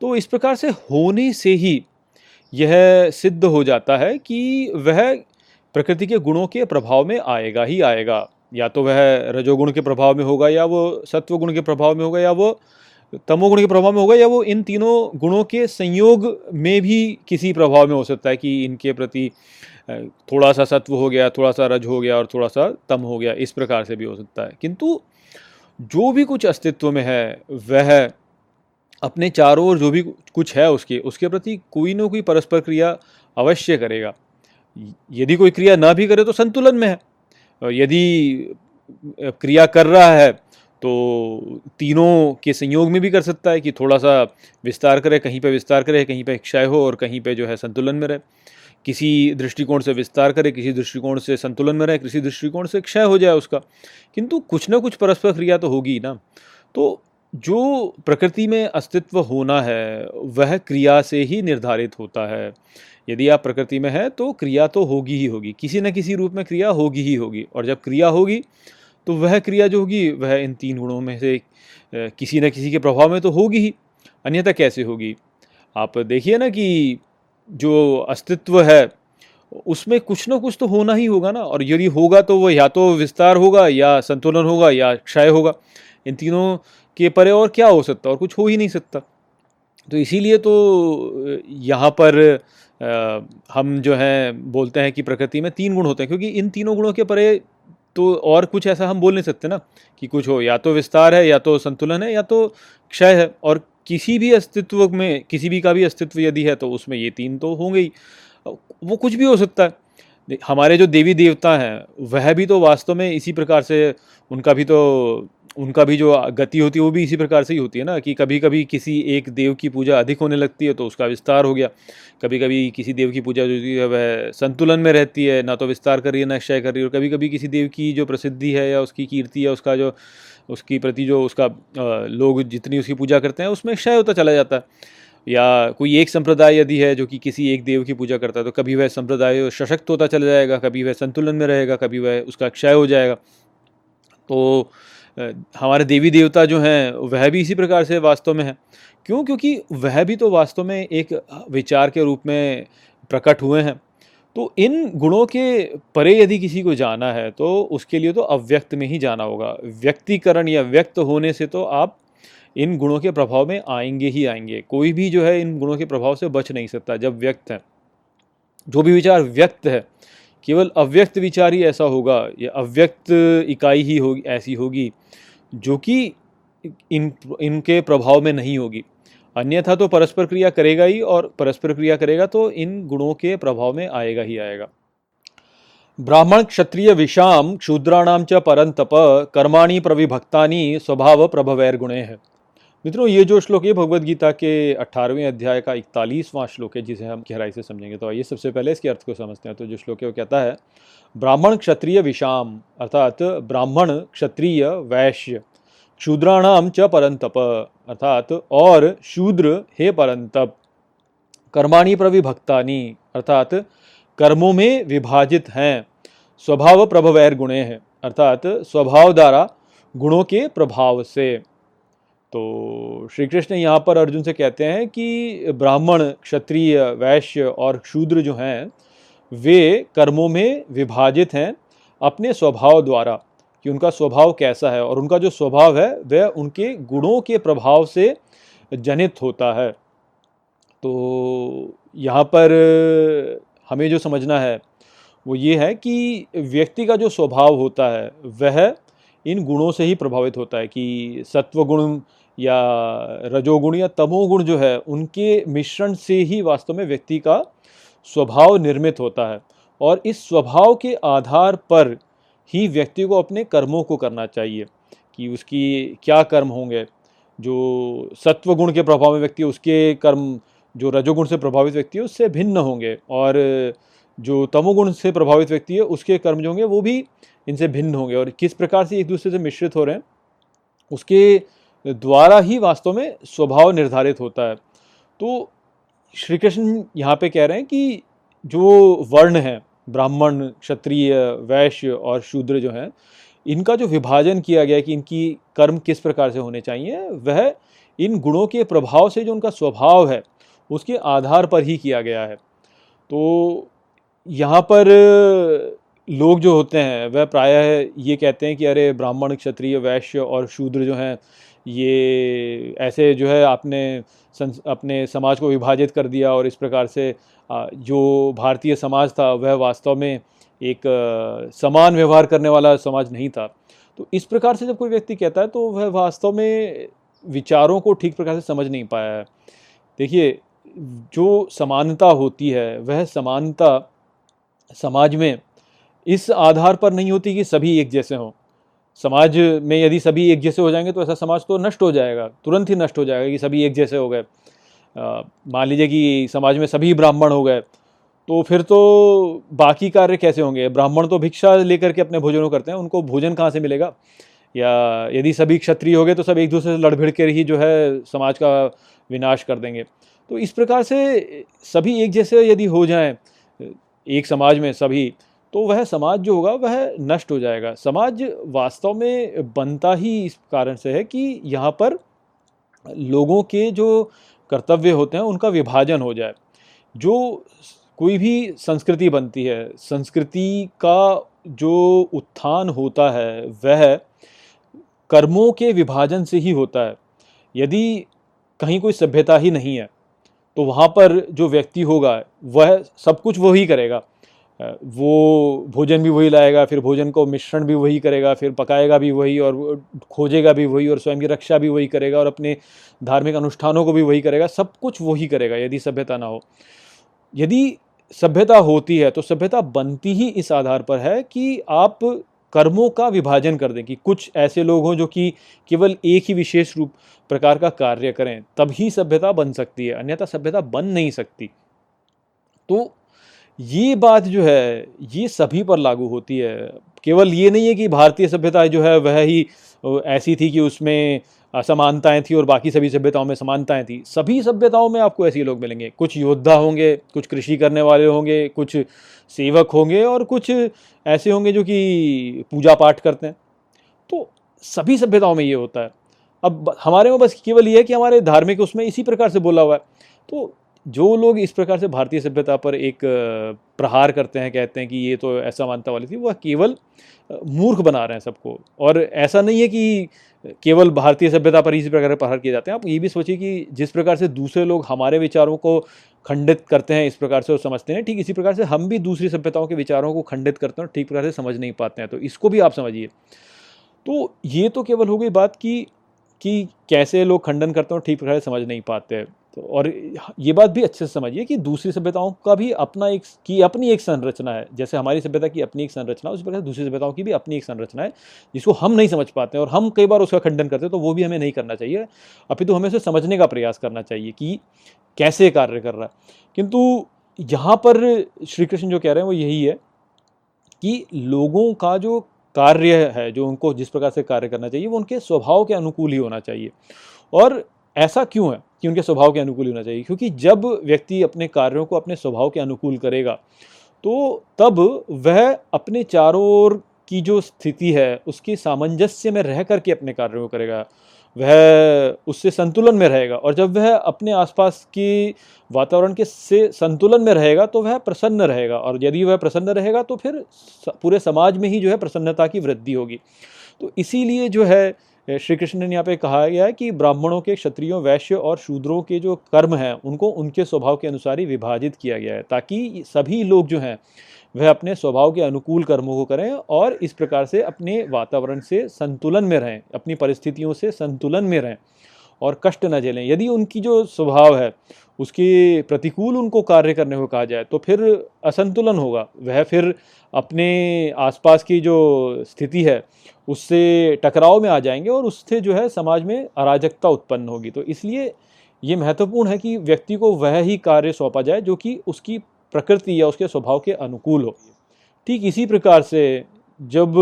तो इस प्रकार से होने से ही यह सिद्ध हो जाता है कि वह प्रकृति के गुणों के प्रभाव में आएगा ही आएगा। या तो वह रजोगुण के प्रभाव में होगा या वो सत्व गुण के प्रभाव में होगा या वो तमोगुण के प्रभाव में होगा या वो इन तीनों गुणों के संयोग में भी किसी प्रभाव में हो सकता है कि इनके प्रति थोड़ा सा सत्व हो गया थोड़ा सा रज हो गया और थोड़ा सा तम हो गया, इस प्रकार से भी हो सकता है। किंतु जो भी कुछ अस्तित्व में है, वह अपने चारों ओर जो भी कुछ है उसके उसके प्रति कोई ना कोई परस्पर क्रिया अवश्य करेगा। यदि कोई क्रिया ना भी करे तो संतुलन में है। यदि क्रिया कर रहा है तो तीनों के संयोग में भी कर सकता है कि थोड़ा सा विस्तार करे, कहीं पे विस्तार करे, कहीं पे क्षय हो और कहीं पे जो है संतुलन में रहे। किसी दृष्टिकोण से विस्तार करे, किसी दृष्टिकोण से संतुलन में रहे, किसी दृष्टिकोण से क्षय हो जाए उसका। किंतु कुछ ना कुछ परस्पर क्रिया तो होगी ना। तो जो प्रकृति में अस्तित्व होना है, वह क्रिया से ही निर्धारित होता है। यदि आप प्रकृति में है तो क्रिया तो होगी ही होगी। किसी न किसी रूप में क्रिया होगी ही होगी। और जब क्रिया होगी तो वह क्रिया जो होगी, वह इन तीन गुणों में से किसी न किसी के प्रभाव में तो होगी ही। अन्यथा कैसे होगी? आप देखिए ना कि जो अस्तित्व है, उसमें कुछ ना कुछ तो होना ही होगा ना। और यदि होगा तो वह या तो विस्तार होगा, या संतुलन होगा, या क्षय होगा। इन तीनों के परे और क्या हो सकता? और कुछ हो ही नहीं सकता। तो इसीलिए तो यहाँ पर हम जो हैं, बोलते हैं कि प्रकृति में तीन गुण होते हैं, क्योंकि इन तीनों गुणों के परे तो और कुछ ऐसा हम बोल नहीं सकते ना, कि कुछ हो, या तो विस्तार है, या तो संतुलन है, या तो क्षय है, और किसी भी अस्तित्व में, किसी भी का भी अस्तित्व यदि है तो उसमें ये तीन तो होंगे ही। वो कुछ भी हो सकता है। हमारे जो देवी देवता हैं, वह भी तो वास्तव में इसी प्रकार से, उनका भी तो उनका भी जो गति होती है, वो भी इसी प्रकार से ही होती है ना, कि कभी कभी किसी एक देव की पूजा अधिक होने लगती है तो उसका विस्तार हो गया। कभी कभी किसी देव की पूजा जो है, वह संतुलन में रहती है, ना तो विस्तार कर रही है, ना क्षय कर रही है, और कभी कभी किसी देव की जो प्रसिद्धि है या उसकी कीर्ति है उसका जो, उसकी प्रति जो उसका लोग जितनी उसकी पूजा करते हैं, उसमें क्षय होता चला जाता है। या कोई एक संप्रदाय यदि है, जो कि किसी एक देव की पूजा करता है तो कभी वह संप्रदाय सशक्त होता चला जाएगा, कभी वह संतुलन में रहेगा, कभी वह उसका क्षय हो जाएगा। तो हमारे देवी देवता जो हैं, वह भी इसी प्रकार से वास्तव में है। क्यों? क्योंकि वह भी तो वास्तव में एक विचार के रूप में प्रकट हुए हैं। तो इन गुणों के परे यदि किसी को जाना है तो उसके लिए तो अव्यक्त में ही जाना होगा। व्यक्तिकरण या व्यक्त होने से तो आप इन गुणों के प्रभाव में आएँगे ही आएँगे। कोई भी जो है, इन गुणों के प्रभाव से बच नहीं सकता जब व्यक्त है। जो भी विचार व्यक्त है केवल अव्यक्त विचार ही ऐसा होगा, या अव्यक्त इकाई ही होगी, ऐसी होगी, जो कि इन, इनके प्रभाव में नहीं होगी। अन्यथा तो परस्पर क्रिया करेगा ही, और परस्पर क्रिया करेगा तो इन गुणों के प्रभाव में आएगा ही आएगा। ब्राह्मण क्षत्रिय विषाम शूद्राणाम च परंतप, कर्माणी प्रविभक्तानि स्वभाव प्रभवैर गुणे है मित्रों, ये जो श्लोक है भगवत गीता के अट्ठारहवें अध्याय का इकतालीसवां श्लोक है, जिसे हम गहराई से समझेंगे। तो आइए सबसे पहले इसके अर्थ को समझते हैं। तो जो श्लोक है, वो कहता है, ब्राह्मण क्षत्रिय विषाम, अर्थात ब्राह्मण क्षत्रिय वैश्य शूद्राणाम च परंतप, अर्थात और शूद्र हे परंतप, कर्माणी प्रविभक्तानी, अर्थात कर्मों में विभाजित हैं, स्वभाव प्रभवैर गुणे हैं अर्थात स्वभाव द्वारा गुणों के प्रभाव से। तो श्री कृष्ण यहाँ पर अर्जुन से कहते हैं कि ब्राह्मण, क्षत्रिय, वैश्य और शूद्र जो हैं, वे कर्मों में विभाजित हैं अपने स्वभाव द्वारा, कि उनका स्वभाव कैसा है और उनका जो स्वभाव है, वह उनके गुणों के प्रभाव से जनित होता है। तो यहाँ पर हमें जो समझना है, वो ये है कि व्यक्ति का जो स्वभाव होता है, वह इन गुणों से ही प्रभावित होता है कि सत्वगुण या रजोगुण या तमोगुण जो है, उनके मिश्रण से ही वास्तव में व्यक्ति का स्वभाव निर्मित होता है। और इस स्वभाव के आधार पर ही व्यक्ति को अपने कर्मों को करना चाहिए कि उसकी क्या कर्म होंगे। जो सत्व गुण के प्रभाव में व्यक्ति, उसके कर्म, जो रजोगुण से प्रभावित व्यक्ति है उससे भिन्न होंगे। और जो तमोगुण से प्रभावित व्यक्ति है, उसके कर्म जो होंगे, वो भी इनसे भिन्न होंगे। और किस प्रकार से एक दूसरे से मिश्रित हो रहे हैं, उसके द्वारा ही वास्तव में स्वभाव निर्धारित होता है। तो श्री कृष्ण यहाँ पे कह रहे हैं कि जो वर्ण है, ब्राह्मण, क्षत्रिय, वैश्य और शूद्र जो हैं, इनका जो विभाजन किया गया कि इनकी कर्म किस प्रकार से होने चाहिए, वह इन गुणों के प्रभाव से जो उनका स्वभाव है, उसके आधार पर ही किया गया है। तो यहाँ पर लोग जो होते हैं, वह प्रायः ये कहते हैं कि, अरे, ब्राह्मण, क्षत्रिय, वैश्य और शूद्र जो हैं, ये ऐसे जो है आपने अपने समाज को विभाजित कर दिया और इस प्रकार से जो भारतीय समाज था, वह वास्तव में एक समान व्यवहार करने वाला समाज नहीं था। तो इस प्रकार से जब कोई व्यक्ति कहता है तो वह वास्तव में विचारों को ठीक प्रकार से समझ नहीं पाया है। देखिए, जो समानता होती है, वह समानता समाज में इस आधार पर नहीं होती कि सभी एक जैसे हों। समाज में यदि सभी एक जैसे हो जाएँगे तो ऐसा समाज तो नष्ट हो जाएगा, तुरंत ही नष्ट हो जाएगा कि सभी एक जैसे हो गए। मान लीजिए कि समाज में सभी ब्राह्मण हो गए तो फिर तो बाकी कार्य कैसे होंगे? ब्राह्मण तो भिक्षा लेकर के अपने भोजनों करते हैं, उनको भोजन कहाँ से मिलेगा? या यदि सभी क्षत्रिय हो गए तो सब एक दूसरे से लड़ भिड़ कर ही जो है समाज का विनाश कर देंगे। तो इस प्रकार से सभी एक जैसे यदि हो जाएँ एक समाज में सभी तो वह समाज जो होगा वह नष्ट हो जाएगा। समाज वास्तव में बनता ही इस कारण से है कि यहाँ पर लोगों के जो कर्तव्य होते हैं, उनका विभाजन हो जाए। जो कोई भी संस्कृति बनती है, संस्कृति का जो उत्थान होता है, वह कर्मों के विभाजन से ही होता है। यदि कहीं कोई सभ्यता ही नहीं है तो वहाँ पर जो व्यक्ति होगा, वह सब कुछ वही करेगा। वो भोजन भी वही लाएगा, फिर भोजन को मिश्रण भी वही करेगा, फिर पकाएगा भी वही और खोजेगा भी वही और स्वयं की रक्षा भी वही करेगा और अपने धार्मिक अनुष्ठानों को भी वही करेगा। सब कुछ वही करेगा यदि सभ्यता ना हो। यदि सभ्यता होती है तो सभ्यता बनती ही इस आधार पर है कि आप कर्मों का विभाजन कर दें कि कुछ ऐसे लोग हों जो कि केवल एक ही विशेष रूप प्रकार का कार्य करें, तभी सभ्यता बन सकती है, अन्यथा सभ्यता बन नहीं सकती। तो ये बात जो है, ये सभी पर लागू होती है। केवल ये नहीं है कि भारतीय सभ्यता जो है, वह ही ऐसी थी कि उसमें असमानताएँ थी और बाकी सभी सभ्यताओं में समानताएँ थी। सभी सभ्यताओं में आपको ऐसे लोग मिलेंगे। कुछ योद्धा होंगे, कुछ कृषि करने वाले होंगे, कुछ सेवक होंगे और कुछ ऐसे होंगे जो कि पूजा पाठ करते हैं। तो सभी सभ्यताओं में ये होता है। अब हमारे में बस केवल ये है कि हमारे धार्मिक उसमें इसी प्रकार से बोला हुआ है। तो जो लोग इस प्रकार से भारतीय सभ्यता पर एक प्रहार करते हैं, कहते हैं कि ये तो ऐसा मानता वाली थी, वह केवल मूर्ख बना रहे हैं सबको। और ऐसा नहीं है कि केवल भारतीय सभ्यता पर इसी प्रकार प्रहार किए जाते हैं। आप ये भी सोचिए कि जिस प्रकार से दूसरे लोग हमारे विचारों को खंडित करते हैं, इस प्रकार से और समझते हैं, ठीक इसी प्रकार से हम भी दूसरी सभ्यताओं के विचारों को खंडित करते हैं ठीक प्रकार से समझ नहीं पाते हैं तो इसको भी आप समझिए। तो ये तो केवल हो गई बात कि कि कैसे लोग खंडन करते हैं और ठीक प्रकार से समझ नहीं पाते तो और ये बात भी अच्छे से समझिए कि दूसरी सभ्यताओं का भी अपना एक, की अपनी एक संरचना है। जैसे हमारी सभ्यता की अपनी एक संरचना उसी प्रकार दूसरी सभ्यताओं की भी अपनी एक संरचना है, जिसको हम नहीं समझ पाते हैं और हम कई बार उसका खंडन करते हैं तो वो भी हमें नहीं करना चाहिए। अपितु तो हमें उसे समझने का प्रयास करना चाहिए कि कैसे कार्य कर रहा है। किंतु यहाँ पर श्री कृष्ण जो कह रहे हैं वो यही है कि लोगों का जो कार्य है, जो उनको जिस प्रकार से कार्य करना चाहिए, वो उनके स्वभाव के अनुकूल ही होना चाहिए। और ऐसा क्यों है कि उनके स्वभाव के अनुकूल होना चाहिए? क्योंकि जब व्यक्ति अपने कार्यों को अपने स्वभाव के अनुकूल करेगा तो तब वह अपने चारों ओर की जो स्थिति है, उसकी सामंजस्य में रह करके अपने कार्यों को करेगा। वह उससे संतुलन में रहेगा और जब वह अपने आसपास की वातावरण के से संतुलन में रहेगा तो वह प्रसन्न रहेगा और यदि वह प्रसन्न रहेगा तो फिर पूरे समाज में ही जो है प्रसन्नता की वृद्धि होगी। तो इसीलिए जो है श्री कृष्ण ने यहाँ पे कहा गया है कि ब्राह्मणों के क्षत्रियों, वैश्य और शूद्रों के जो कर्म हैं, उनको उनके स्वभाव के अनुसार ही विभाजित किया गया है, ताकि सभी लोग जो हैं, वह अपने स्वभाव के अनुकूल कर्मों को करें और इस प्रकार से अपने वातावरण से संतुलन में रहें, अपनी परिस्थितियों से संतुलन में रहें। और कष्ट न झेलें। यदि उनकी जो स्वभाव है, उसके प्रतिकूल उनको कार्य करने को कहा जाए तो फिर असंतुलन होगा। वह फिर अपने आसपास की जो स्थिति है, उससे टकराव में आ जाएँगे और उससे जो है समाज में अराजकता उत्पन्न होगी। तो इसलिए ये महत्वपूर्ण है कि व्यक्ति को वह ही कार्य सौंपा जाए, जो कि उसकी प्रकृति या उसके स्वभाव के अनुकूल हो। ठीक इसी प्रकार से जब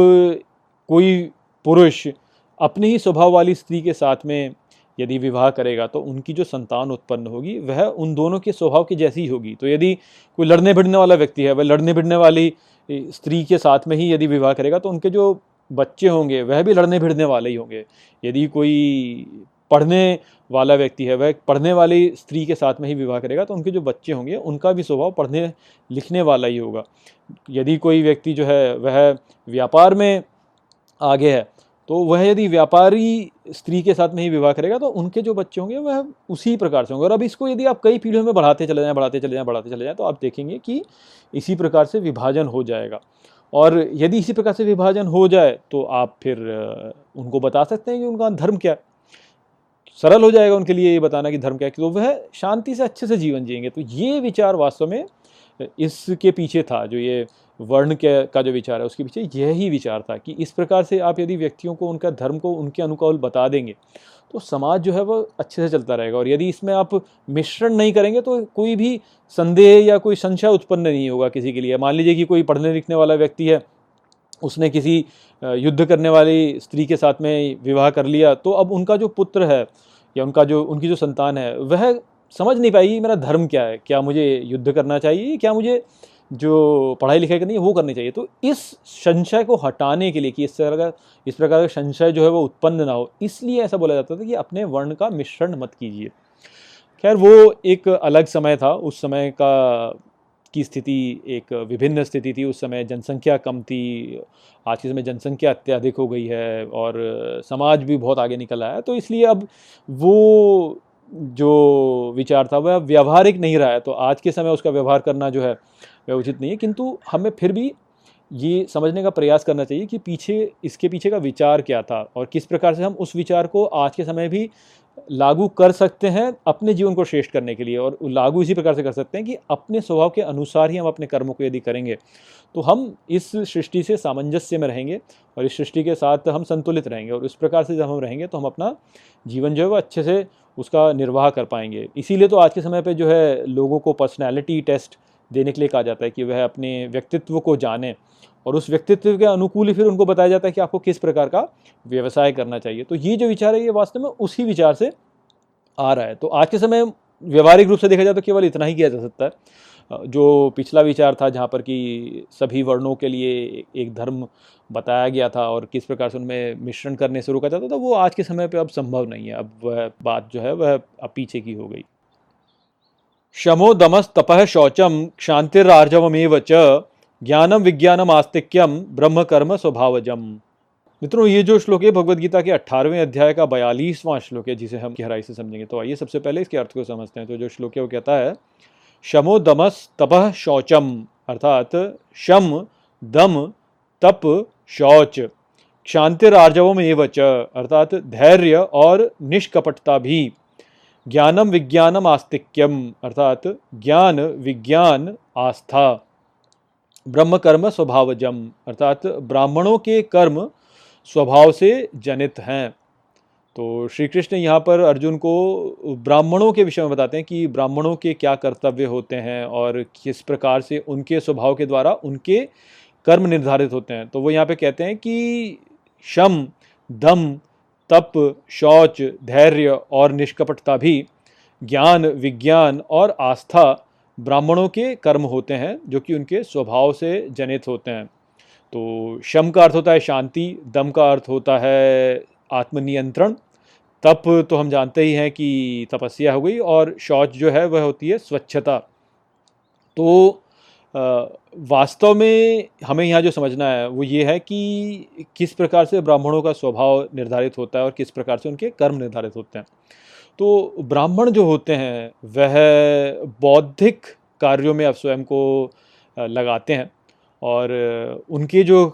कोई पुरुष अपने ही स्वभाव वाली स्त्री के साथ में यदि विवाह करेगा तो उनकी जो संतान उत्पन्न होगी, वह उन दोनों के स्वभाव की जैसी ही होगी। तो यदि कोई लड़ने भिड़ने वाला व्यक्ति है, वह लड़ने भिड़ने वाली स्त्री के साथ में ही यदि विवाह करेगा तो उनके जो बच्चे होंगे, वह भी लड़ने भिड़ने वाले ही होंगे। यदि कोई पढ़ने वाला व्यक्ति है, वह पढ़ने वाली स्त्री के साथ में ही विवाह करेगा तो उनके जो बच्चे होंगे, उनका भी स्वभाव पढ़ने, लिखने वाला ही होगा। यदि कोई व्यक्ति जो है, वह व्यापार में आगे है तो वह यदि व्यापारी स्त्री के साथ में ही विवाह करेगा तो उनके जो बच्चे होंगे वह उसी प्रकार से होंगे। और अब इसको यदि आप कई पीढ़ियों में बढ़ाते चले जाएँ, बढ़ाते चले जाएँ, बढ़ाते चले जाएँ तो आप देखेंगे कि इसी प्रकार से विभाजन हो जाएगा। और यदि इसी प्रकार से विभाजन हो जाए तो आप फिर उनको बता सकते हैं कि उनका धर्म क्या सरल हो जाएगा उनके लिए ये बताना कि धर्म क्या है तो वह शांति से अच्छे से जीवन जिएँगे। तो ये विचार वास्तव में इसके पीछे था, जो ये वर्ण के, का जो विचार है, उसके पीछे यही विचार था कि इस प्रकार से आप यदि व्यक्तियों को, उनका धर्म को, उनके अनुकूल बता देंगे तो समाज जो है वह अच्छे से चलता रहेगा। और यदि इसमें आप मिश्रण नहीं करेंगे तो कोई भी संदेह या कोई संशय उत्पन्न नहीं होगा किसी के लिए। मान लीजिए कि कोई पढ़ने लिखने वाला व्यक्ति है, उसने किसी युद्ध करने वाली स्त्री के साथ में विवाह कर लिया तो अब उनका जो पुत्र है, या उनका जो, उनकी जो संतान है, वह समझ नहीं पाएगी मेरा धर्म क्या है? क्या मुझे युद्ध करना चाहिए क्या मुझे जो पढ़ाई लिखाई करनी है, वो करनी चाहिए। तो इस संशय को हटाने के लिए कि इस तरह का, इस प्रकार का संशय जो है वो उत्पन्न ना हो, इसलिए ऐसा बोला जाता था कि अपने वर्ण का मिश्रण मत कीजिए। खैर, वो एक अलग समय था। उस समय का, की स्थिति एक विभिन्न स्थिति थी। उस समय जनसंख्या कम थी, आज के समय जनसंख्या अत्याधिक हो गई है और समाज भी बहुत आगे निकल आया। तो इसलिए अब वो जो विचार था, वह व्यवहारिक नहीं रहा है। तो आज के समय उसका व्यवहार करना जो है वह उचित नहीं है, किंतु हमें फिर भी ये समझने का प्रयास करना चाहिए कि पीछे, इसके पीछे का विचार क्या था और किस प्रकार से हम उस विचार को आज के समय भी लागू कर सकते हैं अपने जीवन को श्रेष्ठ करने के लिए और लागू इसी प्रकार से कर सकते हैं कि अपने स्वभाव के अनुसार ही हम अपने कर्मों को यदि करेंगे तो हम इस सृष्टि से सामंजस्य में रहेंगे और इस सृष्टि के साथ हम संतुलित रहेंगे और इस प्रकार से जब हम रहेंगे तो हम अपना जीवन जो है वो अच्छे से उसका निर्वाह कर पाएँगे। इसीलिए तो आज के समय पर जो है लोगों को पर्सनैलिटी टेस्ट देने के लिए कहा जाता है कि वह अपने व्यक्तित्व को जाने और उस व्यक्तित्व के अनुकूल ही फिर उनको बताया जाता है कि आपको किस प्रकार का व्यवसाय करना चाहिए। तो ये जो विचार है, ये वास्तव में उसी विचार से आ रहा है। तो आज के समय व्यवहारिक रूप से देखा जाए तो केवल इतना ही किया जा सकता है। जो पिछला विचार था जहाँ पर कि सभी वर्णों के लिए एक धर्म बताया गया था और किस प्रकार से उनमें मिश्रण करने से रोका जाता था, वो आज के समय पर अब संभव नहीं है। अब वह बात जो है, वह अब पीछे की हो गई। शमो दमस तपह शौचम क्षांतिरार्जवमेव च ज्ञानम विज्ञानम आस्तिक्यम ब्रह्म कर्म स्वभावजम। मित्रों, ये जो श्लोक है भगवत गीता के अट्ठारहवें अध्याय का बयालीसवां श्लोक है, जिसे हम गहराई से समझेंगे। तो आइए सबसे पहले इसके अर्थ को समझते हैं। तो जो श्लोक है, वो कहता है, शमो दमस तपह शौचम अर्थात शम, दम, तप, शौच क्षांतिरार्जवम एवच अर्थात धैर्य और निष्कपटता भी। ज्ञानम विज्ञानम आस्तिक्यम, अर्थात ज्ञान विज्ञान आस्था। ब्रह्म कर्म स्वभावजम, अर्थात ब्राह्मणों के कर्म स्वभाव से जनित हैं। तो श्री कृष्ण यहाँ पर अर्जुन को ब्राह्मणों के विषय में बताते हैं कि ब्राह्मणों के क्या कर्तव्य होते हैं और किस प्रकार से उनके स्वभाव के द्वारा उनके कर्म निर्धारित होते हैं। तो वो यहाँ पे कहते हैं कि शम, दम तप, शौच, धैर्य और निष्कपटता भी ज्ञान, विज्ञान और आस्था ब्राह्मणों के कर्म होते हैं, जो कि उनके स्वभाव से जनित होते हैं। तो शम का अर्थ होता है शांति, दम का अर्थ होता है आत्मनियंत्रण। तप तो हम जानते ही हैं कि तपस्या हो गई और शौच जो है वह होती है स्वच्छता। तो वास्तव में हमें यहाँ जो समझना है, वो ये है कि किस प्रकार से ब्राह्मणों का स्वभाव निर्धारित होता है और किस प्रकार से उनके कर्म निर्धारित होते हैं। तो ब्राह्मण जो होते हैं, वह बौद्धिक कार्यों में अब स्वयं को लगाते हैं और उनके जो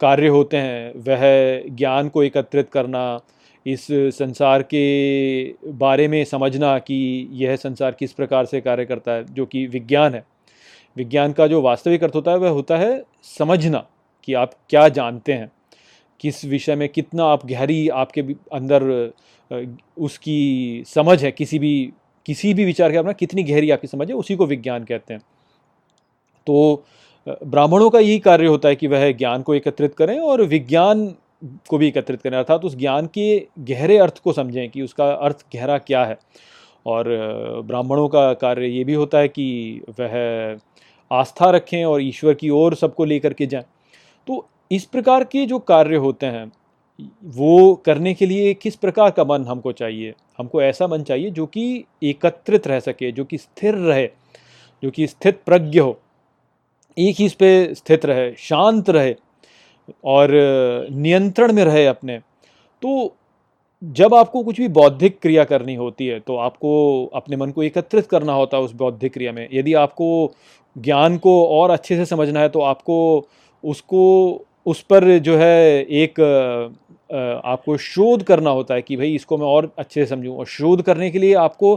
कार्य होते हैं, वह ज्ञान को एकत्रित करना, इस संसार के बारे में समझना कि यह संसार किस प्रकार से कार्य करता है, जो कि विज्ञान है। विज्ञान का जो वास्तविक अर्थ होता है, वह होता है समझना कि आप क्या जानते हैं। किस विषय में कितना आप गहरी आपके अंदर उसकी समझ है, किसी भी किसी भी विचार के अपना कितनी गहरी आपकी समझ है, उसी को विज्ञान कहते हैं। तो ब्राह्मणों का यही कार्य होता है कि वह ज्ञान को एकत्रित करें और विज्ञान को भी एकत्रित करें, अर्थात उस ज्ञान के गहरे अर्थ को समझें कि उसका अर्थ गहरा क्या है। और ब्राह्मणों का कार्य ये भी होता है कि वह आस्था रखें और ईश्वर की ओर सबको लेकर के जाएँ। तो इस प्रकार के जो कार्य होते हैं, वो करने के लिए किस प्रकार का मन हमको चाहिए? हमको ऐसा मन चाहिए जो कि एकत्रित रह सके, जो कि स्थिर रहे, जो कि स्थित प्रज्ञ हो। एक ही इस पे स्थित रहे, शांत रहे और नियंत्रण में रहे अपने। तो जब आपको कुछ भी बौद्धिक क्रिया करनी होती है तो आपको अपने मन को एकत्रित करना होता है उस बौद्धिक क्रिया में। यदि आपको ज्ञान को और अच्छे से समझना है तो आपको उसको, उस पर जो है एक आपको शोध करना होता है कि भाई इसको मैं और अच्छे से समझूं। और शोध करने के लिए आपको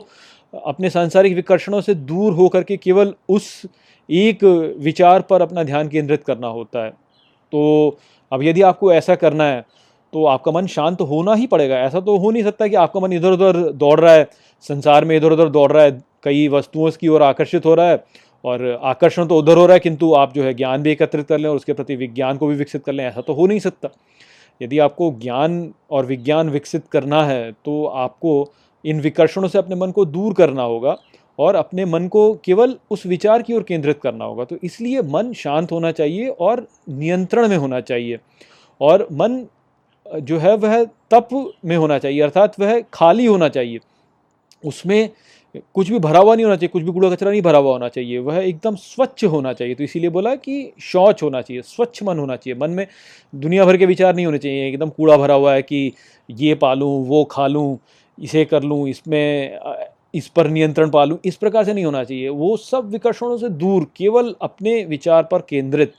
अपने सांसारिक विकर्षणों से दूर होकर के केवल उस एक विचार पर अपना ध्यान केंद्रित करना होता है। तो अब यदि आपको ऐसा करना है तो आपका मन शांत होना ही पड़ेगा। ऐसा तो हो नहीं सकता कि आपका मन इधर उधर दौड़ रहा है, संसार में इधर उधर दौड़ रहा है, कई वस्तुओं की ओर आकर्षित हो रहा है, और आकर्षण तो उधर हो रहा है, किंतु आप जो है ज्ञान भी एकत्रित कर लें और उसके प्रति विज्ञान को भी विकसित कर लें, ऐसा तो हो नहीं सकता। यदि आपको ज्ञान और विज्ञान विकसित करना है तो आपको इन विकर्षणों से अपने मन को दूर करना होगा और अपने मन को केवल उस विचार की ओर केंद्रित करना होगा। तो इसलिए मन शांत होना चाहिए और नियंत्रण में होना चाहिए। और मन जो है वह तप में होना चाहिए, अर्थात वह खाली होना चाहिए। उसमें कुछ भी भरा हुआ नहीं होना चाहिए, कुछ भी कूड़ा कचरा नहीं भरा हुआ होना चाहिए, वह एकदम स्वच्छ होना चाहिए। तो इसीलिए बोला कि शौच होना चाहिए, स्वच्छ मन होना चाहिए। मन में दुनिया भर के विचार नहीं होने चाहिए, एकदम कूड़ा भरा हुआ है कि ये पालूँ, वो खा लूँ, इसे कर लूँ, इसमें, इस पर नियंत्रण पालूँ, इस प्रकार से नहीं होना चाहिए। वो सब विकर्षणों से दूर, केवल अपने विचार पर केंद्रित।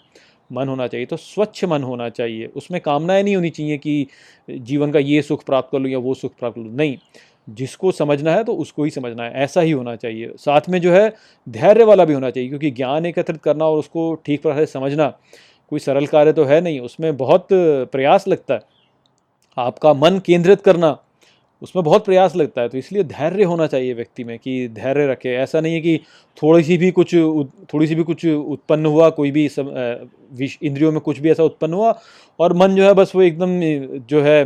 मन होना चाहिए तो स्वच्छ मन होना चाहिए। उसमें कामनाएँ नहीं होनी चाहिए कि जीवन का ये सुख प्राप्त कर लूँ या वो सुख प्राप्त कर लूँ। नहीं, जिसको समझना है तो उसको ही समझना है, ऐसा ही होना चाहिए। साथ में जो है, धैर्य वाला भी होना चाहिए, क्योंकि ज्ञान एकत्रित करना और उसको ठीक प्रकार से समझना, कोई सरल कार्य तो है नहीं, उसमें बहुत प्रयास लगता है। आपका मन केंद्रित करना उसमें बहुत प्रयास लगता है तो इसलिए धैर्य होना चाहिए व्यक्ति में कि धैर्य रखे। ऐसा नहीं है कि थोड़ी सी भी कुछ थोड़ी सी भी कुछ उत्पन्न हुआ, कोई भी इंद्रियों में कुछ भी ऐसा उत्पन्न हुआ और मन जो है बस वो एकदम जो है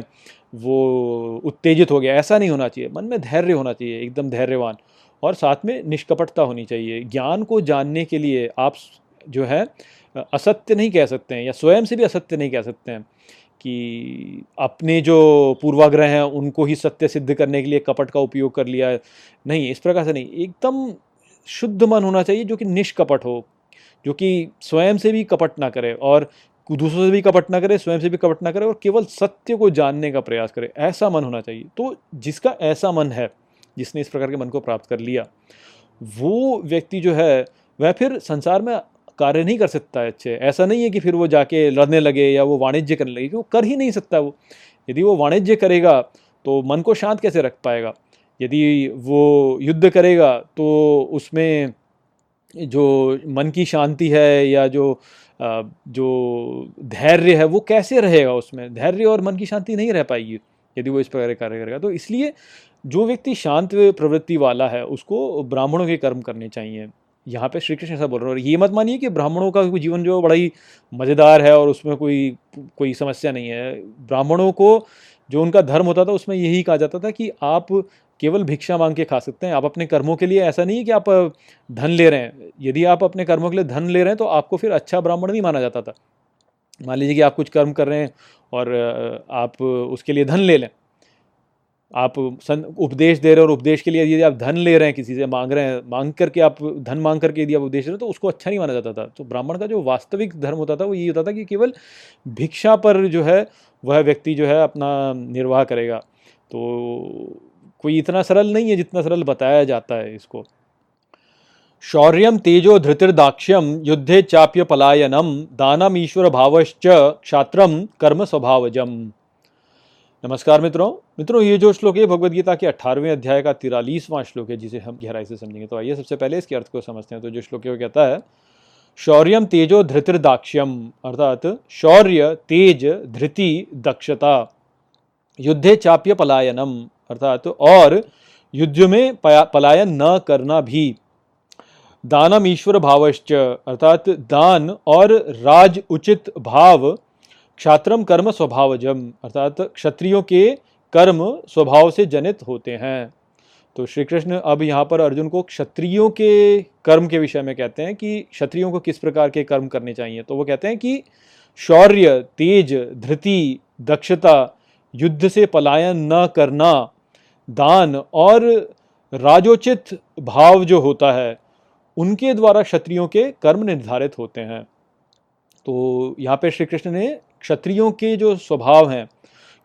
वो उत्तेजित हो गया। ऐसा नहीं होना चाहिए। मन में धैर्य होना चाहिए, एकदम धैर्यवान। और साथ में निष्कपटता होनी चाहिए। ज्ञान को जानने के लिए आप जो है असत्य नहीं कह सकते हैं या स्वयं से भी असत्य नहीं कह सकते हैं। कि अपने जो पूर्वाग्रह हैं, उनको ही सत्य सिद्ध करने के लिए कपट का उपयोग कर लिया। नहीं, इस प्रकार से नहीं। एकदम शुद्ध मन होना चाहिए जो कि निष्कपट हो, जो कि स्वयं से भी कपट ना करे और दूसरों से भी कपट ना करे, स्वयं से भी कपट ना करे और केवल सत्य को जानने का प्रयास करे। ऐसा मन होना चाहिए। तो जिसका ऐसा मन है, जिसने इस प्रकार के मन को प्राप्त कर लिया, वो व्यक्ति जो है, वह फिर संसार में कार्य नहीं कर सकता है अच्छे। ऐसा नहीं है कि फिर वो जाके लड़ने लगे या वो वाणिज्य करने लगे वो कर ही नहीं सकता वो। यदि वो वाणिज्य करेगा तो मन को शांत कैसे रख पाएगा? यदि वो युद्ध करेगा तो उसमें जो मन की शांति है या जो जो धैर्य है, वो कैसे रहेगा उसमें? धैर्य और मन की शांति नहीं रह पाएगी यदि वो इस प्रकार कार्य करेगा। तो इसलिए जो व्यक्ति शांत प्रवृत्ति वाला है, उसको ब्राह्मणों के कर्म करने चाहिए। यहाँ पे श्री कृष्ण ऐसा बोल रहे हैं, और ये मत मानिए कि ब्राह्मणों का जीवन जो बड़ा ही मज़ेदार है और उसमें कोई कोई समस्या नहीं है। ब्राह्मणों को जो उनका धर्म होता था, उसमें यही कहा जाता था कि आप केवल भिक्षा मांग के खा सकते हैं। आप अपने कर्मों के लिए ऐसा नहीं है कि आप धन ले रहे हैं। यदि आप अपने कर्मों के लिए धन ले रहे हैं तो आपको फिर अच्छा ब्राह्मण नहीं माना जाता था। मान लीजिए कि आप कुछ कर्म कर रहे हैं और आप उसके लिए धन ले लें। आप उपदेश दे रहे हैं और उपदेश के लिए यदि आप धन ले रहे हैं, किसी से मांग रहे हैं, मांग करके आप, धन मांग करके यदि आप उपदेश दे रहे हैं तो उसको अच्छा नहीं माना जाता था। तो ब्राह्मण का जो वास्तविक धर्म होता था, वो ये होता था कि केवल भिक्षा पर जो है, वह व्यक्ति जो है अपना निर्वाह करेगा। तो कोई इतना सरल नहीं है जितना सरल बताया जाता है इसको। शौर्यम तेजो धृतिर्दाक्ष्यम युद्धे चाप्य पलायनम दानम ईश्वर भावश्च क्षात्रम कर्म स्वभावजम नमस्कार मित्रों। मित्रों, ये जो श्लोक है भगवद गीता के अठारहवें अध्याय का तिरालीसवां श्लोक है, जिसे हम गहराई से समझेंगे। तो आइए सबसे पहले इसके अर्थ को समझते हैं। तो जो श्लोक है, वो कहता है शौर्यम तेजो धृतिर्दाक्ष्यम अर्थात, शौर्य तेज धृति दक्षता, युद्धे चाप्य पलायनम अर्थात, और युद्ध में पलायन न करना भी, दानम ईश्वर भावश्च अर्थात, दान और राज उचित भाव क्षात्रम कर्म स्वभावजम, अर्थात क्षत्रियों के कर्म स्वभाव से जनित होते हैं। तो श्री कृष्ण अब यहाँ पर अर्जुन को क्षत्रियों के कर्म के विषय में कहते हैं कि क्षत्रियों को किस प्रकार के कर्म करने चाहिए? तो वो कहते हैं कि शौर्य, तेज, धृति, दक्षता, युद्ध से पलायन न करना, दान और राजोचित भाव जो होता है, उनके द्वारा क्षत्रियों के कर्म निर्धारित होते हैं। तो यहाँ पे श्री कृष्ण ने क्षत्रियों के जो स्वभाव हैं,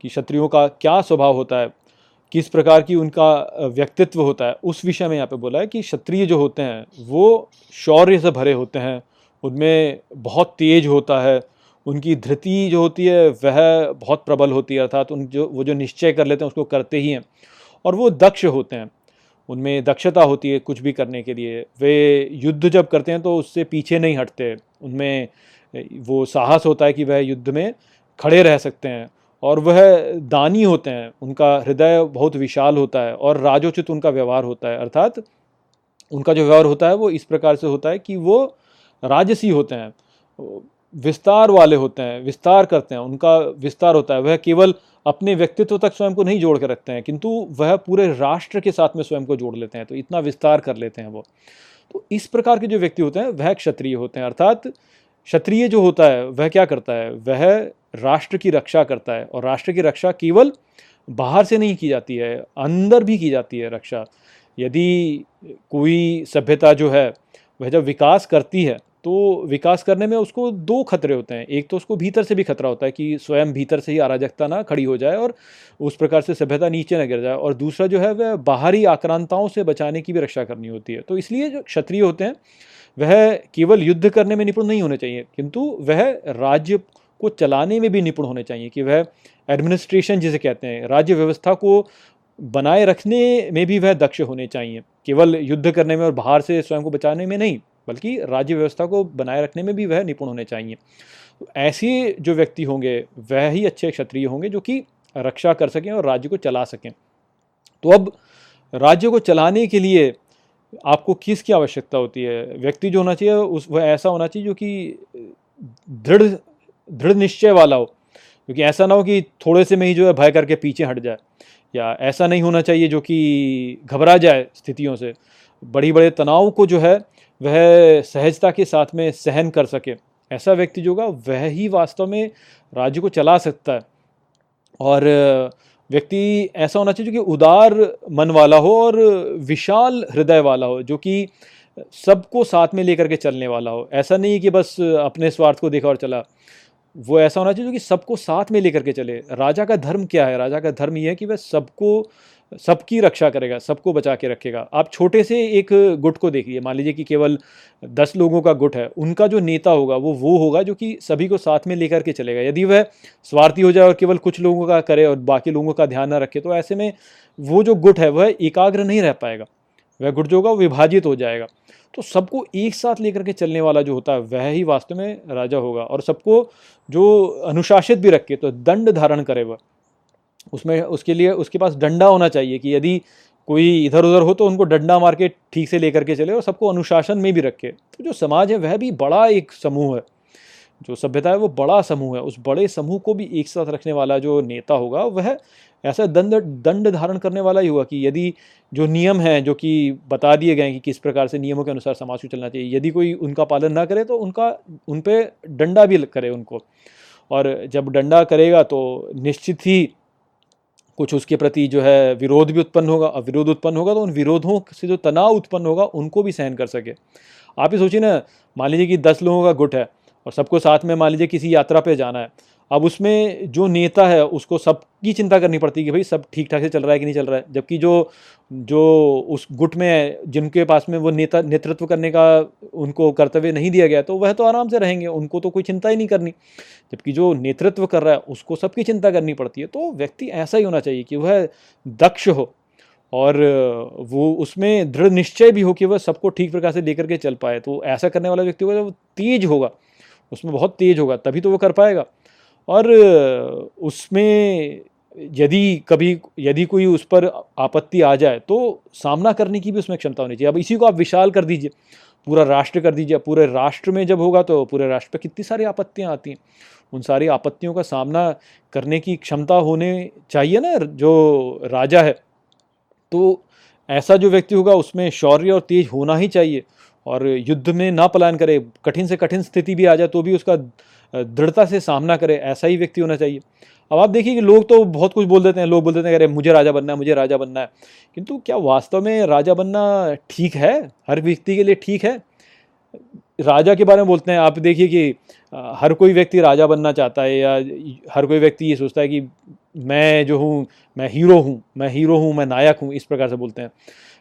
कि क्षत्रियों का क्या स्वभाव होता है, किस प्रकार की उनका व्यक्तित्व होता है, उस विषय में यहाँ पे बोला है कि क्षत्रिय जो होते हैं, वो शौर्य से भरे होते हैं, उनमें बहुत तेज होता है, उनकी धृति जो होती है, वह बहुत प्रबल होती है, अर्थात उन जो, वो जो निश्चय कर लेते हैं, उसको करते ही हैं, और वो दक्ष होते हैं, उनमें दक्षता होती है कुछ भी करने के लिए, वे युद्ध जब करते हैं तो उससे पीछे नहीं हटते, उनमें वो साहस होता है कि वह युद्ध में खड़े रह सकते हैं और वह दानी होते हैं। उनका हृदय बहुत विशाल होता है और राजोचित उनका व्यवहार होता है। अर्थात उनका जो व्यवहार होता है वो इस प्रकार से होता है कि वो राजसी होते हैं, विस्तार वाले होते हैं, विस्तार करते हैं। उनका विस्तार होता है। वह केवल अपने व्यक्तित्व तक स्वयं को नहीं जोड़ कर रखते हैं, किंतु वह पूरे राष्ट्र के साथ में स्वयं को जोड़ लेते हैं। तो इतना विस्तार कर लेते हैं वो। तो इस प्रकार के जो व्यक्ति होते हैं, वह क्षत्रिय होते हैं। अर्थात क्षत्रिय जो होता है, वह क्या करता है? वह राष्ट्र की रक्षा करता है और राष्ट्र की रक्षा केवल बाहर से नहीं की जाती है, अंदर भी की जाती है रक्षा। यदि कोई सभ्यता जो है, वह जब विकास करती है तो विकास करने में उसको दो खतरे होते हैं। एक तो उसको भीतर से भी खतरा होता है कि स्वयं भीतर से ही अराजकता ना खड़ी हो जाए और उस प्रकार से सभ्यता नीचे न गिर जाए और दूसरा जो है, वह बाहरी आक्रांताओं से बचाने की भी रक्षा करनी होती है। तो इसलिए जो क्षत्रिय होते हैं वह केवल युद्ध करने में निपुण नहीं होने चाहिए, किंतु वह राज्य को चलाने में भी निपुण होने चाहिए कि वह एडमिनिस्ट्रेशन जिसे कहते हैं, राज्य व्यवस्था को बनाए रखने में भी वह दक्ष होने चाहिए। केवल युद्ध करने में और बाहर से स्वयं को बचाने में नहीं, बल्कि राज्य व्यवस्था को बनाए रखने में भी वह निपुण होने चाहिए। ऐसे जो व्यक्ति होंगे, वह ही अच्छे क्षत्रिय होंगे जो कि रक्षा कर सकें और राज्य को चला सकें। तो अब राज्य को चलाने के लिए आपको किसकी आवश्यकता होती है? व्यक्ति जो होना चाहिए, उस वह ऐसा होना चाहिए जो कि दृढ़ दृढ़ निश्चय वाला हो। क्योंकि ऐसा ना हो कि थोड़े से में ही जो है भय करके पीछे हट जाए। या ऐसा नहीं होना चाहिए जो कि घबरा जाए स्थितियों से। बड़ी बड़े तनाव को जो है, वह सहजता के साथ में सहन कर सके। ऐसा व्यक्ति जो होगा, वह ही वास्तव में राज्य को चला सकता है। और व्यक्ति ऐसा होना चाहिए जो कि उदार मन वाला हो और विशाल हृदय वाला हो, जो कि सबको साथ में लेकर के चलने वाला हो। ऐसा नहीं कि बस अपने स्वार्थ को देखा और चला। वो ऐसा होना चाहिए जो कि सबको साथ में लेकर के चले। राजा का धर्म क्या है? राजा का धर्म यह है कि वह सबको सबकी रक्षा करेगा, सबको बचा के रखेगा। आप छोटे से एक गुट को देखिए मान लीजिए कि केवल दस लोगों का गुट है, उनका जो नेता होगा, वो वो होगा जो कि सभी को साथ में लेकर के चलेगा। यदि वह स्वार्थी हो जाए और केवल कुछ लोगों का करे और बाकी लोगों का ध्यान ना रखे तो ऐसे में वो जो गुट है, वह एकाग्र नहीं रह पाएगा। वह गुट जो होगा विभाजित हो जाएगा। तो सबको एक साथ लेकर के चलने वाला जो होता है, वह ही वास्तव में राजा होगा। और सबको जो अनुशासित भी रखे तो दंड धारण करे वह। उसमें उसके लिए, उसके पास डंडा होना चाहिए कि यदि कोई इधर उधर हो तो उनको डंडा मार के ठीक से लेकर के चले और सबको अनुशासन में भी रखे। तो जो समाज है, वह भी बड़ा एक समूह है। जो सभ्यता है, वो बड़ा समूह है। उस बड़े समूह को भी एक साथ रखने वाला जो नेता होगा, वह ऐसा दंड दंड धारण करने वाला ही होगा कि यदि जो नियम हैं, जो कि बता दिए गए कि किस प्रकार से नियमों के अनुसार समाज को चलना चाहिए, यदि कोई उनका पालन ना करे तो उनका, उन पर डंडा भी करे उनको। और जब डंडा करेगा तो निश्चित ही कुछ उसके प्रति जो है विरोध भी उत्पन्न होगा और विरोध उत्पन्न होगा तो उन विरोधों से जो तनाव उत्पन्न होगा, उनको भी सहन कर सके। आप ही सोचिए ना, मान लीजिए कि दस लोगों का गुट है और सबको साथ में मान लीजिए किसी यात्रा पे जाना है अब उसमें जो नेता है, उसको सबकी चिंता करनी पड़ती है कि भाई सब ठीक ठाक से चल रहा है कि नहीं चल रहा है। जबकि जो जो उस गुट में जिनके पास में वो नेता, नेतृत्व करने का उनको कर्तव्य नहीं दिया गया तो वह तो आराम से रहेंगे, उनको तो कोई चिंता ही नहीं करनी। जबकि जो नेतृत्व कर रहा है, उसको सबकी चिंता करनी पड़ती है। तो व्यक्ति ऐसा ही होना चाहिए कि वह दक्ष हो और वो उसमें दृढ़ निश्चय भी हो कि वह सबको ठीक प्रकार से लेकर के चल पाए। तो ऐसा करने वाला व्यक्ति होगा वो तेज होगा, उसमें बहुत तेज होगा, तभी तो वो कर पाएगा। और उसमें यदि कभी, यदि कोई उस पर आपत्ति आ जाए तो सामना करने की भी उसमें क्षमता होनी चाहिए। अब इसी को आप विशाल कर दीजिए, पूरा राष्ट्र कर दीजिए। पूरे राष्ट्र में जब होगा तो पूरे राष्ट्र पर कितनी सारी आपत्तियाँ आती हैं। उन सारी आपत्तियों का सामना करने की क्षमता होने चाहिए ना, जो राजा है तो ऐसा जो व्यक्ति होगा, उसमें शौर्य और तेज होना ही चाहिए। और युद्ध में ना पलायन करे, कठिन से कठिन स्थिति भी आ जाए तो भी उसका दृढ़ता से सामना करे, ऐसा ही व्यक्ति होना चाहिए। अब आप देखिए कि लोग तो बहुत कुछ बोल देते हैं, लोग बोल देते हैं, अरे, मुझे राजा बनना है, मुझे राजा बनना है। किंतु क्या वास्तव में राजा बनना ठीक है? हर व्यक्ति के लिए ठीक है? राजा के बारे में बोलते हैं, आप देखिए कि हर कोई व्यक्ति राजा बनना चाहता है या हर कोई व्यक्ति ये सोचता है कि मैं जो हूँ, मैं हीरो हूँ, मैं हीरो हूँ, मैं नायक हूँ, इस प्रकार से बोलते हैं।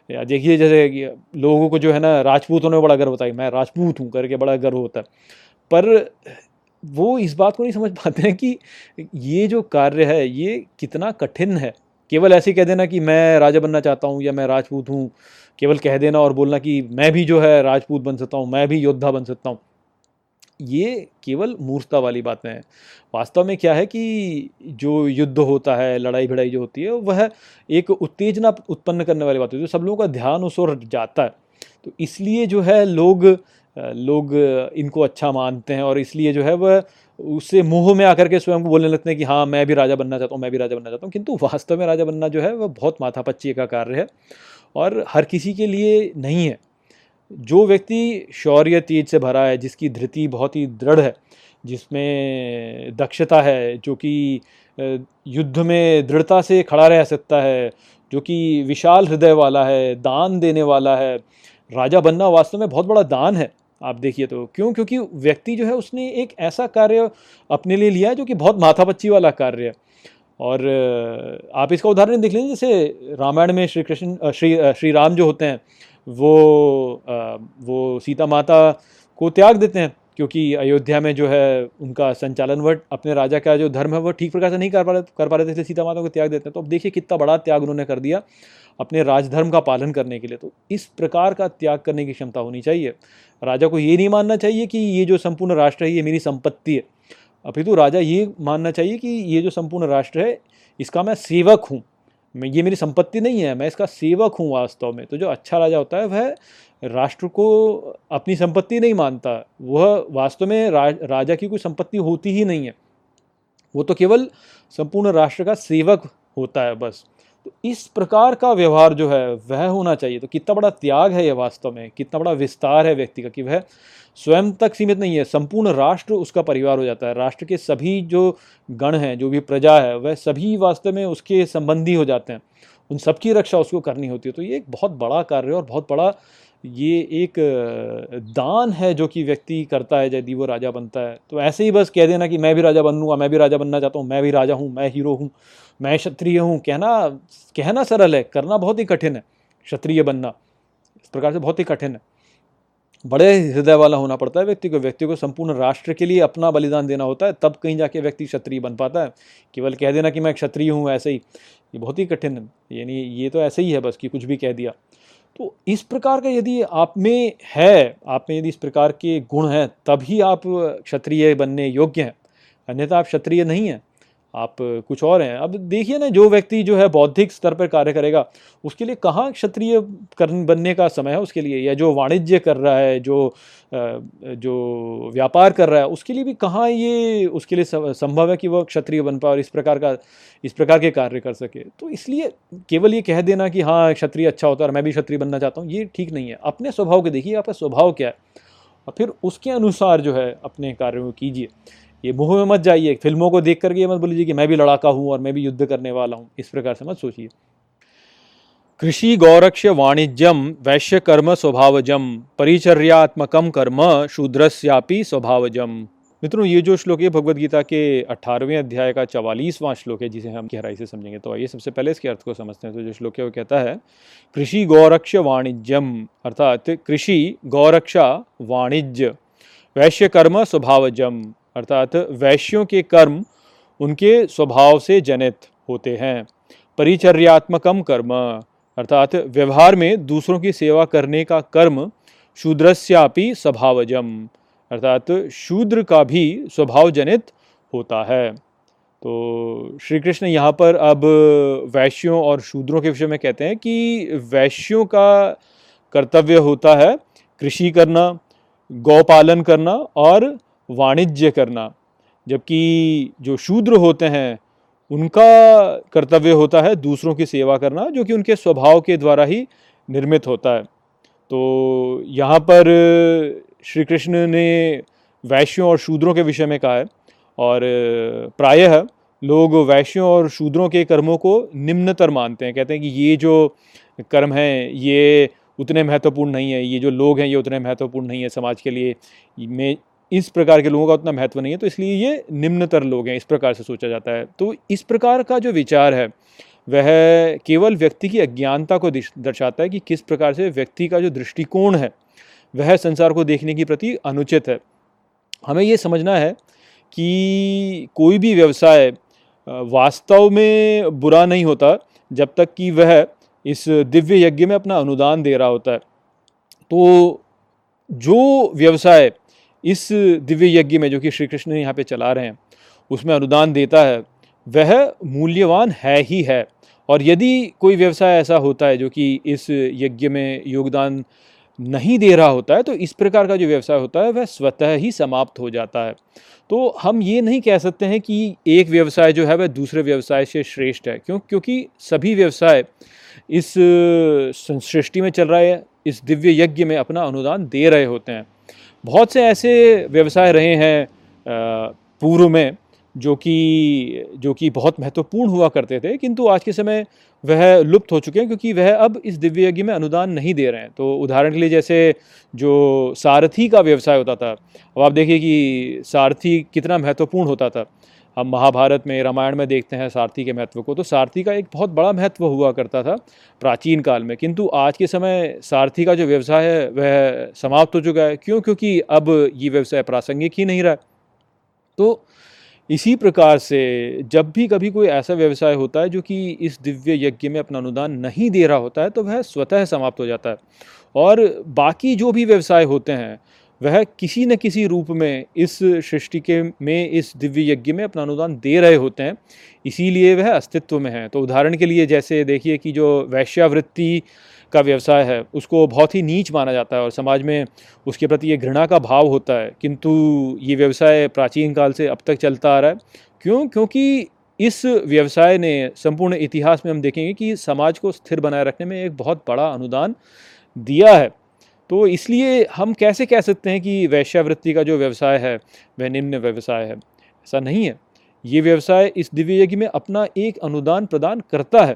या देखिए जैसे लोगों को जो है ना, राजपूत में बड़ा गर्व होता है मैं राजपूत हूँ, करके बड़ा गर्व होता है। पर वो इस बात को नहीं समझ पाते हैं कि ये जो कार्य है, ये कितना कठिन है। केवल ऐसे कह देना कि मैं राजा बनना चाहता हूँ या मैं राजपूत हूँ, केवल कह देना और बोलना कि मैं भी जो है राजपूत बन सकता हूँ, मैं भी योद्धा बन सकता हूँ। ये केवल मूर्खता वाली बातें हैं। वास्तव में क्या है कि जो युद्ध होता है लड़ाई भिड़ाई जो होती है, वह एक उत्तेजना उत्पन्न करने वाली बात होती है। तो सब लोगों का ध्यान उस ओर जाता है। तो इसलिए जो है लोग लोग इनको अच्छा मानते हैं और इसलिए जो है वह उससे मुँह में आकर के स्वयं को बोलने लगते हैं कि हाँ मैं भी राजा बनना चाहता हूँ, मैं भी राजा बनना चाहता हूँ। किंतु वास्तव में राजा बनना जो है वह बहुत माथापच्ची का कार्य है और हर किसी के लिए नहीं है। जो व्यक्ति शौर्य तेज से भरा है, जिसकी धृति बहुत ही दृढ़ है, जिसमें दक्षता है, जो कि युद्ध में दृढ़ता से खड़ा रह सकता है, जो कि विशाल हृदय वाला है, दान देने वाला है, राजा बनना वास्तव में बहुत बड़ा दान है। आप देखिए तो क्यों? क्योंकि व्यक्ति जो है उसने एक ऐसा कार्य अपने लिए लिया है जो कि बहुत माथापच्ची वाला कार्य है। और आप इसका उदाहरण देख लीजिए, जैसे रामायण में श्री कृष्ण श्री श्री राम जो होते हैं, वो वो सीता माता को त्याग देते हैं, क्योंकि अयोध्या में जो है उनका संचालन वह अपने राजा का जो धर्म है, वो ठीक प्रकार से नहीं कर पा रहे, कर पा रहे थे, इसलिए सीता माता को त्याग देते हैं। तो अब देखिए कितना बड़ा त्याग उन्होंने कर दिया। अपने राजधर्म का पालन करने के लिए। तो इस प्रकार का त्याग करने की क्षमता होनी चाहिए। राजा को ये नहीं मानना चाहिए कि ये जो संपूर्ण राष्ट्र है ये मेरी संपत्ति है। अपितु राजा ये मानना चाहिए कि ये जो संपूर्ण राष्ट्र है इसका मैं सेवक हूँ। मैं ये मेरी संपत्ति नहीं है मैं इसका सेवक हूँ वास्तव में। तो जो अच्छा राजा होता है वह राष्ट्र को अपनी संपत्ति नहीं मानता। वह वास्तव में राज, राजा की कोई संपत्ति होती ही नहीं है। वो तो केवल संपूर्ण राष्ट्र का सेवक होता है बस। तो इस प्रकार का व्यवहार जो है, वह होना चाहिए। तो कितना बड़ा त्याग है यह वास्तव में, कितना बड़ा विस्तार है व्यक्ति का कि वह स्वयं तक सीमित नहीं है, संपूर्ण राष्ट्र उसका परिवार हो जाता है। राष्ट्र के सभी जो गण हैं, जो भी प्रजा है, वह सभी वास्तव में उसके संबंधी हो जाते हैं। उन सबकी रक्षा उसको करनी होती है। तो ये एक बहुत बड़ा कार्य और बहुत बड़ा ये एक दान है जो कि व्यक्ति करता है यदि वो राजा बनता है। तो ऐसे ही बस कह देना कि मैं भी राजा बनूँगा, मैं भी राजा बनना चाहता हूँ, मैं भी राजा हूँ, मैं हीरो हूँ। मैं क्षत्रिय हूँ, कहना कहना सरल है, करना बहुत ही कठिन है, क्षत्रिय बनना, इस प्रकार से बहुत ही कठिन है। बड़े हृदय वाला होना पड़ता है व्यक्ति को व्यक्ति को संपूर्ण राष्ट्र के लिए अपना बलिदान देना होता है, तब कहीं जाके व्यक्ति क्षत्रिय बन पाता है। केवल कह देना कि मैं क्षत्रिय हूँ, ऐसे ही, ये बहुत ही कठिन है, यानी ये तो ऐसे ही है बस कि कुछ भी कह दिया। तो इस प्रकार का यदि आप में है, आप में यदि इस प्रकार के गुण हैं, तभी आप क्षत्रिय बनने योग्य हैं, अन्यथा आप क्षत्रिय नहीं हैं। आप कुछ और हैं। अब देखिए ना, जो व्यक्ति जो है बौद्धिक स्तर पर कार्य करेगा, उसके लिए कहाँ क्षत्रिय बनने का समय है उसके लिए? या जो वाणिज्य कर रहा है, जो जो व्यापार कर रहा है, उसके लिए भी कहाँ ये, उसके लिए संभव है कि वह क्षत्रिय बन पाए और इस प्रकार का, इस प्रकार के कार्य कर सके? तो इसलिए केवल ये कह देना कि हाँ क्षत्रिय अच्छा होता है और मैं भी क्षत्रिय बनना चाहता हूँ, ये ठीक नहीं है। अपने स्वभाव को देखिए, आपका स्वभाव क्या है? और फिर उसके अनुसार जो है अपने कार्यों को कीजिए। ये मुँह में मत जाइए, फ़िल्मों को देख करके ये मत बोलिए कि मैं भी लड़ाका हूँ और मैं भी युद्ध करने वाला हूँ। इस प्रकार से मत सोचिए। कृषि गौरक्ष वाणिज्यम वैश्य कर्म स्वभावजम परिचर्यात्मकम कर्म शूद्रस्यापि स्वभावजम। मित्रों, ये जो श्लोक है भगवद गीता के अठारहवें अध्याय का चवालीसवां श्लोक है, जिसे हम गहराई से समझेंगे। तो आइए सबसे पहले इसके अर्थ को समझते हैं। तो जो श्लोक है, वो कहता है, कृषि गौरक्ष वाणिज्यम अर्थात कृषि गौरक्षा वाणिज्य वैश्य कर्म स्वभावजम। अर्थात वैश्यों के कर्म उनके स्वभाव से जनित होते हैं। परिचर्यात्मकम कर्म, अर्थात व्यवहार में दूसरों की सेवा करने का कर्म शूद्रस्यापि स्वभावजम, अर्थात शूद्र का भी स्वभाव जनित होता है। तो श्री कृष्ण यहाँ पर अब वैश्यों और शूद्रों के विषय में कहते हैं कि वैश्यों का कर्तव्य होता है कृषि करना गौपालन करना और वाणिज्य करना, जबकि जो शूद्र होते हैं, उनका कर्तव्य होता है दूसरों की सेवा करना, जो कि उनके स्वभाव के द्वारा ही निर्मित होता है। तो यहाँ पर श्री कृष्ण ने वैश्यों और शूद्रों के विषय में कहा है, और प्रायः लोग वैश्यों और शूद्रों के कर्मों को निम्नतर मानते हैं। कहते हैं कि ये जो कर्म हैं, ये उतने महत्वपूर्ण नहीं है, ये जो लोग हैं, ये उतने महत्वपूर्ण नहीं है समाज के लिए। में इस प्रकार के लोगों का उतना महत्व नहीं है तो इसलिए ये निम्नतर लोग हैं, इस प्रकार से सोचा जाता है। तो इस प्रकार का जो विचार है, वह केवल व्यक्ति की अज्ञानता को दर्शाता है कि किस प्रकार से व्यक्ति का जो दृष्टिकोण है, वह संसार को देखने के प्रति अनुचित है। हमें ये समझना है कि कोई भी व्यवसाय वास्तव में बुरा नहीं होता, जब तक कि वह इस दिव्य यज्ञ में अपना अनुदान दे रहा होता है। तो जो व्यवसाय इस दिव्य यज्ञ में जो कि श्री कृष्ण यहाँ पे चला रहे हैं, उसमें अनुदान देता है, वह मूल्यवान है ही है। और यदि कोई व्यवसाय ऐसा होता है जो कि इस यज्ञ में योगदान नहीं दे रहा होता है तो इस प्रकार का जो व्यवसाय होता है, वह स्वतः ही समाप्त हो जाता है। तो हम ये नहीं कह सकते हैं कि एक व्यवसाय जो है, वह दूसरे व्यवसाय से श्रेष्ठ है। क्यों? क्योंकि सभी व्यवसाय इस सृष्टि में चल रहे हैं, इस दिव्य यज्ञ में अपना अनुदान दे रहे होते हैं। बहुत से ऐसे व्यवसाय रहे हैं पूर्व में, जो कि जो कि बहुत महत्वपूर्ण हुआ करते थे, किंतु आज के समय वह लुप्त हो चुके हैं, क्योंकि वह अब इस दिव्य यज्ञ में अनुदान नहीं दे रहे हैं। तो उदाहरण के लिए जैसे जो सारथी का व्यवसाय होता था, अब आप देखिए कि सारथी कितना महत्वपूर्ण होता था। हम महाभारत में, रामायण में देखते हैं सारथी के महत्व को। तो सारथी का एक बहुत बड़ा महत्व हुआ करता था प्राचीन काल में। किंतु आज के समय सारथी का जो व्यवसाय है, वह समाप्त हो चुका है। क्यों? क्योंकि अब ये व्यवसाय प्रासंगिक ही नहीं रहा तो इसी प्रकार से जब भी कभी कोई ऐसा व्यवसाय होता है जो कि इस दिव्य यज्ञ में अपना अनुदान नहीं दे रहा होता है तो वह स्वतः समाप्त हो जाता है। और बाकी जो भी व्यवसाय होते हैं वह किसी न किसी रूप में इस सृष्टि के में, इस दिव्य यज्ञ में अपना अनुदान दे रहे होते हैं। इसीलिए वह अस्तित्व में है। तो उदाहरण के लिए जैसे देखिए कि जो वैश्यावृत्ति का व्यवसाय है, उसको बहुत ही नीच माना जाता है और समाज में उसके प्रति ये घृणा का भाव होता है। किंतु ये व्यवसाय प्राचीन काल से अब तक चलता आ रहा है। क्यों? क्योंकि इस व्यवसाय ने संपूर्ण इतिहास में हम देखेंगे कि समाज को स्थिर बनाए रखने में एक बहुत बड़ा अनुदान दिया है। तो इसलिए हम कैसे कह सकते हैं कि वैश्यावृत्ति का जो व्यवसाय है, वह निम्न व्यवसाय है? ऐसा नहीं है। ये व्यवसाय इस दिव्य यज्ञ में अपना एक अनुदान प्रदान करता है।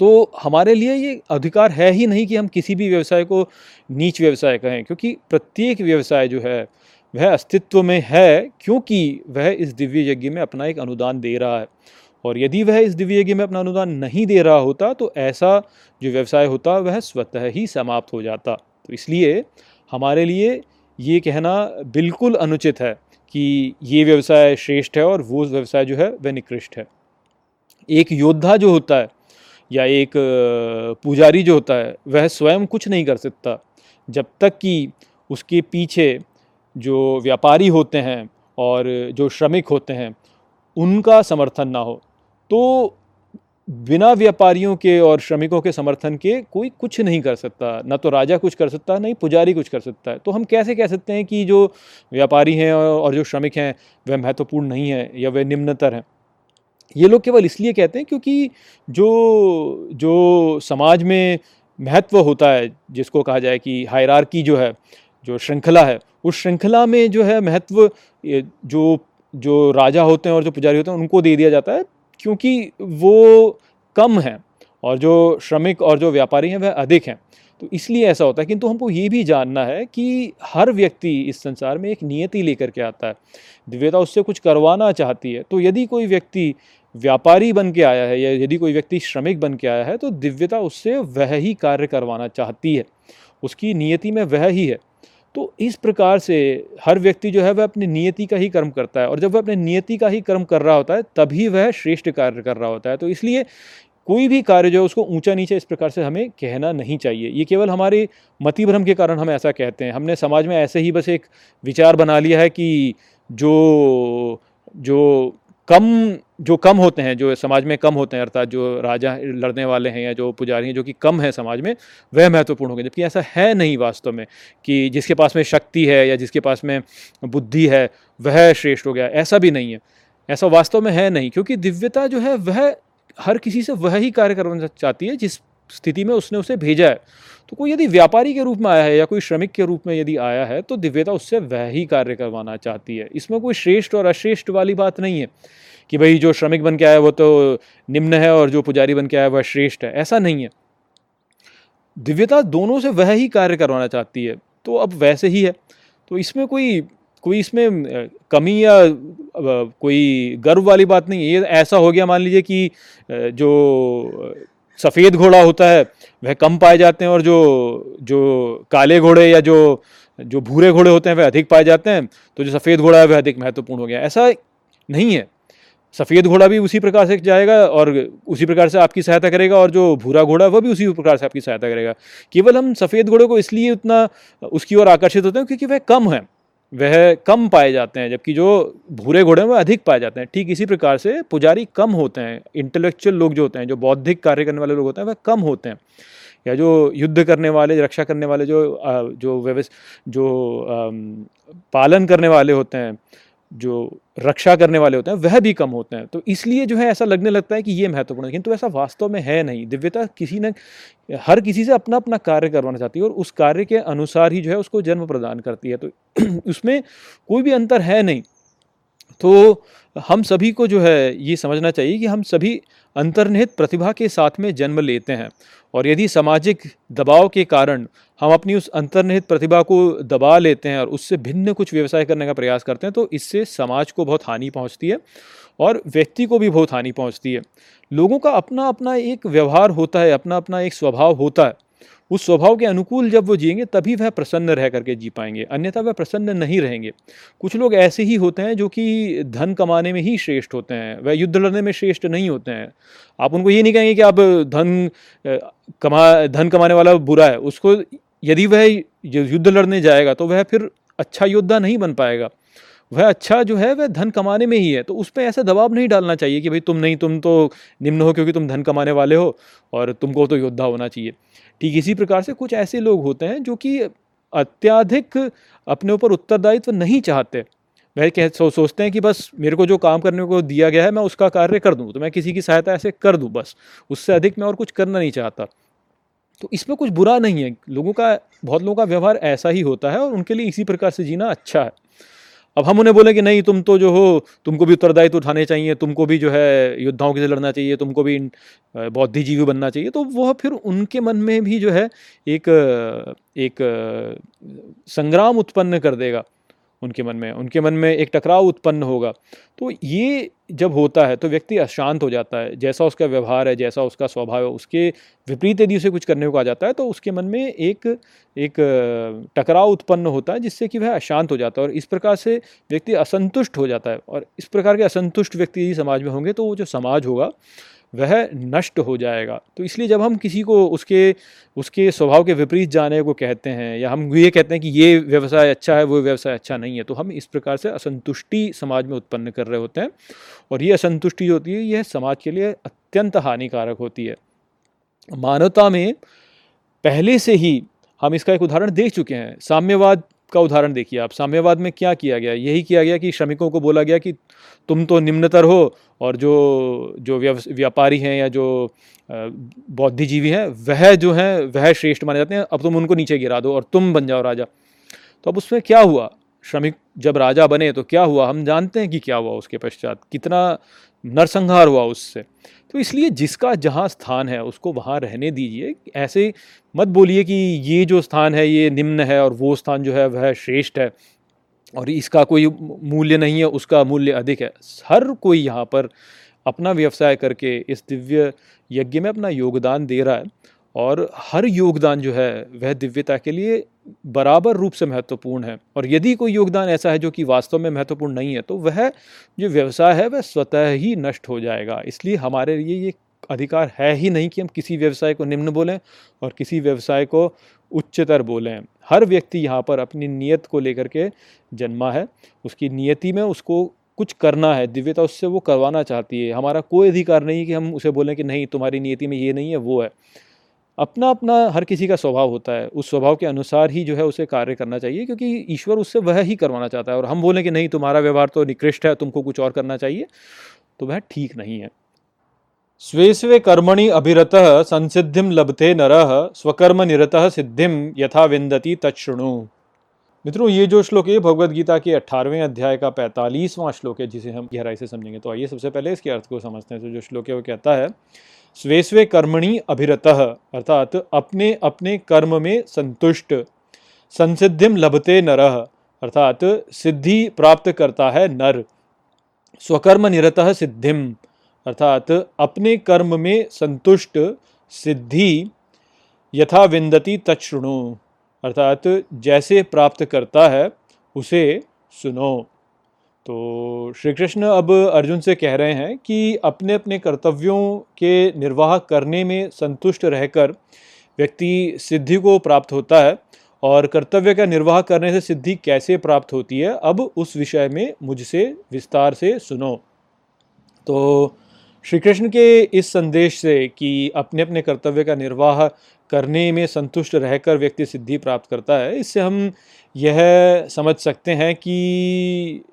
तो हमारे लिए ये अधिकार है ही नहीं कि हम किसी भी व्यवसाय को नीच व्यवसाय कहें, क्योंकि प्रत्येक व्यवसाय जो है, वह अस्तित्व में है, क्योंकि वह इस दिव्य यज्ञ में अपना एक अनुदान दे रहा है। और यदि वह इस दिव्य यज्ञ में अपना अनुदान नहीं दे रहा होता तो ऐसा जो व्यवसाय होता, वह स्वतः ही समाप्त हो जाता। तो इसलिए हमारे लिए ये कहना बिल्कुल अनुचित है कि ये व्यवसाय श्रेष्ठ है और वो व्यवसाय जो है वह निकृष्ट है। एक योद्धा जो होता है या एक पुजारी जो होता है, वह स्वयं कुछ नहीं कर सकता। जब तक कि उसके पीछे जो व्यापारी होते हैं और जो श्रमिक होते हैं, उनका समर्थन ना हो तो बिना व्यापारियों के और श्रमिकों के समर्थन के कोई कुछ नहीं कर सकता। ना तो राजा कुछ कर सकता नहीं पुजारी कुछ कर सकता है। तो हम कैसे कह सकते हैं कि जो व्यापारी हैं और जो श्रमिक हैं, वह महत्वपूर्ण नहीं है या वह निम्नतर हैं? ये लोग केवल इसलिए कहते हैं क्योंकि जो जो समाज में महत्व होता है, जिसको कहा जाए कि हायरार्की जो है, जो श्रृंखला है, उस श्रृंखला में जो है महत्व जो जो राजा होते हैं और जो पुजारी होते हैं, उनको दे दिया जाता है। क्योंकि वो कम हैं और जो श्रमिक और जो व्यापारी हैं, वह अधिक हैं। तो इसलिए ऐसा होता है किंतु हमको ये भी जानना है कि हर व्यक्ति इस संसार में एक नियति लेकर के आता है। दिव्यता उससे कुछ करवाना चाहती है। तो यदि कोई व्यक्ति व्यापारी बन के आया है या यदि कोई व्यक्ति श्रमिक बन के आया है तो दिव्यता उससे वह ही कार्य करवाना चाहती है। उसकी नियति में वह ही है। तो इस प्रकार से हर व्यक्ति जो है वह अपनी नियति का ही कर्म करता है और जब वह अपने नियति का ही कर्म कर रहा होता है, तभी वह श्रेष्ठ कार्य कर रहा होता है। तो इसलिए कोई भी कार्य जो है उसको ऊँचा नीचे इस प्रकार से हमें कहना नहीं चाहिए। ये केवल हमारे मति भ्रम के कारण हम ऐसा कहते हैं। हमने समाज में ऐसे ही बस एक विचार बना लिया है कि जो जो कम, जो कम होते हैं, जो समाज में कम होते हैं, अर्थात जो राजा लड़ने वाले हैं या जो पुजारी हैं, जो कि कम है समाज में, वह महत्वपूर्ण हो गए जबकि ऐसा है नहीं वास्तव में कि जिसके पास में शक्ति है या जिसके पास में बुद्धि है, वह श्रेष्ठ हो गया। ऐसा भी नहीं है। ऐसा वास्तव में है नहीं, क्योंकि दिव्यता जो है, वह हर किसी से वह ही कार्य करवाना चाहती है, जिस स्थिति में उसने उसे भेजा है। तो कोई यदि व्यापारी के रूप में आया है या कोई श्रमिक के रूप में यदि आया है तो दिव्यता उससे वह ही कार्य करवाना चाहती है। इसमें कोई श्रेष्ठ और अश्रेष्ठ वाली बात नहीं है कि भाई जो श्रमिक बन के आया वो तो निम्न है और जो पुजारी बन के आया वह श्रेष्ठ है। ऐसा नहीं है। दिव्यता दोनों से वह ही कार्य करवाना चाहती है तो अब वैसे ही है। तो इसमें कोई कोई इसमें कमी या कोई गर्व वाली बात नहीं है। ये ऐसा हो गया मान लीजिए कि जो सफ़ेद घोड़ा होता है, वह कम पाए जाते हैं और जो जो काले घोड़े या जो जो भूरे घोड़े होते हैं, वह अधिक पाए जाते हैं तो जो सफ़ेद घोड़ा है, वह अधिक महत्वपूर्ण हो गया। ऐसा नहीं है। सफ़ेद घोड़ा भी उसी प्रकार से जाएगा और उसी प्रकार से आपकी सहायता करेगा और जो भूरा घोड़ा है, वह भी उसी प्रकार से आपकी सहायता करेगा। केवल हम सफ़ेद घोड़े को इसलिए उतना, उसकी ओर आकर्षित होते हैं क्योंकि वह कम है। वह कम पाए जाते हैं, जबकि जो भूरे घोड़े हैं, वह अधिक पाए जाते हैं। ठीक इसी प्रकार से पुजारी कम होते हैं इंटेलेक्चुअल लोग जो होते हैं, जो बौद्धिक कार्य करने वाले लोग होते हैं, वह कम होते हैं। या जो युद्ध करने वाले, रक्षा करने वाले, जो जो व्यवस्थ जो पालन करने वाले होते हैं जो रक्षा करने वाले होते हैं, वह भी कम होते हैं। तो इसलिए जो है ऐसा लगने लगता है कि ये महत्वपूर्ण है। किंतु ऐसा वास्तव में है नहीं। दिव्यता किसी न, हर किसी से अपना अपना कार्य करवाना चाहती है और उस कार्य के अनुसार ही जो है उसको जन्म प्रदान करती है। तो [CLEARS THROAT] उसमें कोई भी अंतर है नहीं। तो हम सभी को जो है ये समझना चाहिए कि हम सभी अंतर्निहित प्रतिभा के साथ में जन्म लेते हैं। और यदि सामाजिक दबाव के कारण हम अपनी उस अंतर्निहित प्रतिभा को दबा लेते हैं और उससे भिन्न कुछ व्यवसाय करने का प्रयास करते हैं तो इससे समाज को बहुत हानि पहुँचती है और व्यक्ति को भी बहुत हानि पहुँचती है। लोगों का अपना अपना एक व्यवहार होता है अपना अपना एक स्वभाव होता है। उस स्वभाव के अनुकूल जब वो जिएँगे, तभी वह प्रसन्न रह करके जी पाएँगे। अन्यथा वह प्रसन्न नहीं रहेंगे। कुछ लोग ऐसे ही होते हैं जो कि धन कमाने में ही श्रेष्ठ होते हैं, वह युद्ध लड़ने में श्रेष्ठ नहीं होते हैं। आप उनको ये नहीं कहेंगे कि आप धन कमा, धन कमाने वाला बुरा है। उसको यदि वह युद्ध लड़ने जाएगा तो वह फिर अच्छा योद्धा नहीं बन पाएगा। वह अच्छा जो है, वह धन कमाने में ही है। तो उस पर ऐसा दबाव नहीं डालना चाहिए कि भाई तुम नहीं, तुम तो निम्न हो क्योंकि तुम धन कमाने वाले हो और तुमको तो योद्धा होना चाहिए। ठीक इसी प्रकार से कुछ ऐसे लोग होते हैं जो कि अत्याधिक अपने ऊपर उत्तरदायित्व नहीं चाहते। वह कह सो, सोचते हैं कि बस मेरे को जो काम करने को दिया गया है मैं उसका कार्य कर दूँ तो मैं किसी की सहायता ऐसे कर दूँ बस उससे अधिक मैं और कुछ करना नहीं चाहता। तो इसमें कुछ बुरा नहीं है। लोगों का बहुत लोगों का व्यवहार ऐसा ही होता है और उनके लिए इसी प्रकार से जीना अच्छा है। अब हम उन्हें बोले कि नहीं, तुम तो जो हो, तुमको भी उत्तरदायित्व उठाने चाहिए, तुमको भी जो है योद्धाओं के से लड़ना चाहिए, तुमको भी बौद्धिजीवी बनना चाहिए। तो वह फिर उनके मन में भी जो है एक एक संग्राम उत्पन्न कर देगा। उनके मन में, उनके मन में एक टकराव उत्पन्न होगा। तो ये जब होता है तो व्यक्ति अशांत हो जाता है। जैसा उसका व्यवहार है, जैसा उसका स्वभाव है, उसके विपरीत यदि उसे कुछ करने को आ जाता है तो उसके मन में एक एक टकराव उत्पन्न होता है, जिससे कि वह अशांत हो जाता है और इस प्रकार से व्यक्ति असंतुष्ट हो जाता है। और इस प्रकार के असंतुष्ट व्यक्ति यदि समाज में होंगे तो वो जो समाज होगा वह नष्ट हो जाएगा। तो इसलिए जब हम किसी को उसके उसके स्वभाव के विपरीत जाने को कहते हैं या हम ये कहते हैं कि ये व्यवसाय अच्छा है, वो व्यवसाय अच्छा नहीं है तो हम इस प्रकार से असंतुष्टि समाज में उत्पन्न कर रहे होते हैं और ये असंतुष्टि जो होती है यह समाज के लिए अत्यंत हानिकारक होती है। मानवता में पहले से ही हम इसका एक उदाहरण देख चुके हैं। साम्यवाद का उदाहरण देखिए आप, साम्यवाद में क्या किया गया? यही किया गया कि श्रमिकों को बोला गया कि तुम तो निम्नतर हो और जो जो व्यापारी हैं या जो बौद्धिजीवी हैं, वह जो हैं, वह श्रेष्ठ माने जाते हैं, अब तुम उनको नीचे गिरा दो और तुम बन जाओ राजा। तो अब उसमें क्या हुआ? श्रमिक जब राजा बने तो क्या हुआ? हम जानते हैं कि क्या हुआ उसके पश्चात, कितना नरसंहार हुआ उससे। तो इसलिए जिसका जहाँ स्थान है, उसको वहाँ रहने दीजिए। ऐसे मत बोलिए कि ये जो स्थान है, ये निम्न है और वो स्थान जो है, वह श्रेष्ठ है और इसका कोई मूल्य नहीं है, उसका मूल्य अधिक है। हर कोई यहाँ पर अपना व्यवसाय करके इस दिव्य यज्ञ में अपना योगदान दे रहा है। और हर योगदान जो है वह दिव्यता के लिए बराबर रूप से महत्वपूर्ण है। और यदि कोई योगदान ऐसा है जो कि वास्तव में महत्वपूर्ण नहीं है तो वह जो व्यवसाय है, वह स्वतः ही नष्ट हो जाएगा। इसलिए हमारे लिए ये अधिकार है ही नहीं कि हम किसी व्यवसाय को निम्न बोलें और किसी व्यवसाय को उच्चतर बोलें। हर व्यक्ति यहाँ पर अपनी नीयत को लेकर के जन्मा है। उसकी नियति में उसको कुछ करना है, दिव्यता उससे वो करवाना चाहती है। हमारा कोई अधिकार नहीं कि हम उसे बोलें कि नहीं, तुम्हारी नियति में ये नहीं है, वो है। अपना अपना हर किसी का स्वभाव होता है। उस स्वभाव के अनुसार ही जो है उसे कार्य करना चाहिए, क्योंकि ईश्वर उससे वह ही करवाना चाहता है। और हम बोलें कि नहीं, तुम्हारा व्यवहार तो निकृष्ट है, तुमको कुछ और करना चाहिए तो वह ठीक नहीं है। स्वे स्वे कर्मणि अभिरत संसिद्धिम लभते नर, स्वकर्म निरत सिद्धिम यथा विंदती तत्णु मित्रों, ये जो श्लोक है भगवद गीता के अठारहवें अध्याय का पैंतालीसवां श्लोक है, जिसे हम गहराई से समझेंगे। तो आइए सबसे पहले इसके अर्थ को समझते हैं। तो जो श्लोक है, वो कहता है स्वे स्वे कर्मणि अभिरत, अर्थात अपने अपने कर्म में संतुष्ट संसिद्धिम लभते नर, अर्थात सिद्धि प्राप्त करता है नर। स्वकर्म निरत सिद्धिम अर्थात अपने कर्म में संतुष्ट, सिद्धि यथा विंदती तत्णु अर्थात जैसे प्राप्त करता है, उसे सुनो। तो श्री कृष्ण अब अर्जुन से कह रहे हैं कि अपने अपने कर्तव्यों के निर्वाह करने में संतुष्ट रहकर व्यक्ति सिद्धि को प्राप्त होता है और कर्तव्य का निर्वाह करने से सिद्धि कैसे प्राप्त होती है, अब उस विषय में मुझसे विस्तार से सुनो। तो श्री कृष्ण के इस संदेश से कि अपने अपने कर्तव्य का निर्वाह करने में संतुष्ट रहकर व्यक्ति सिद्धि प्राप्त करता है, इससे हम यह समझ सकते हैं कि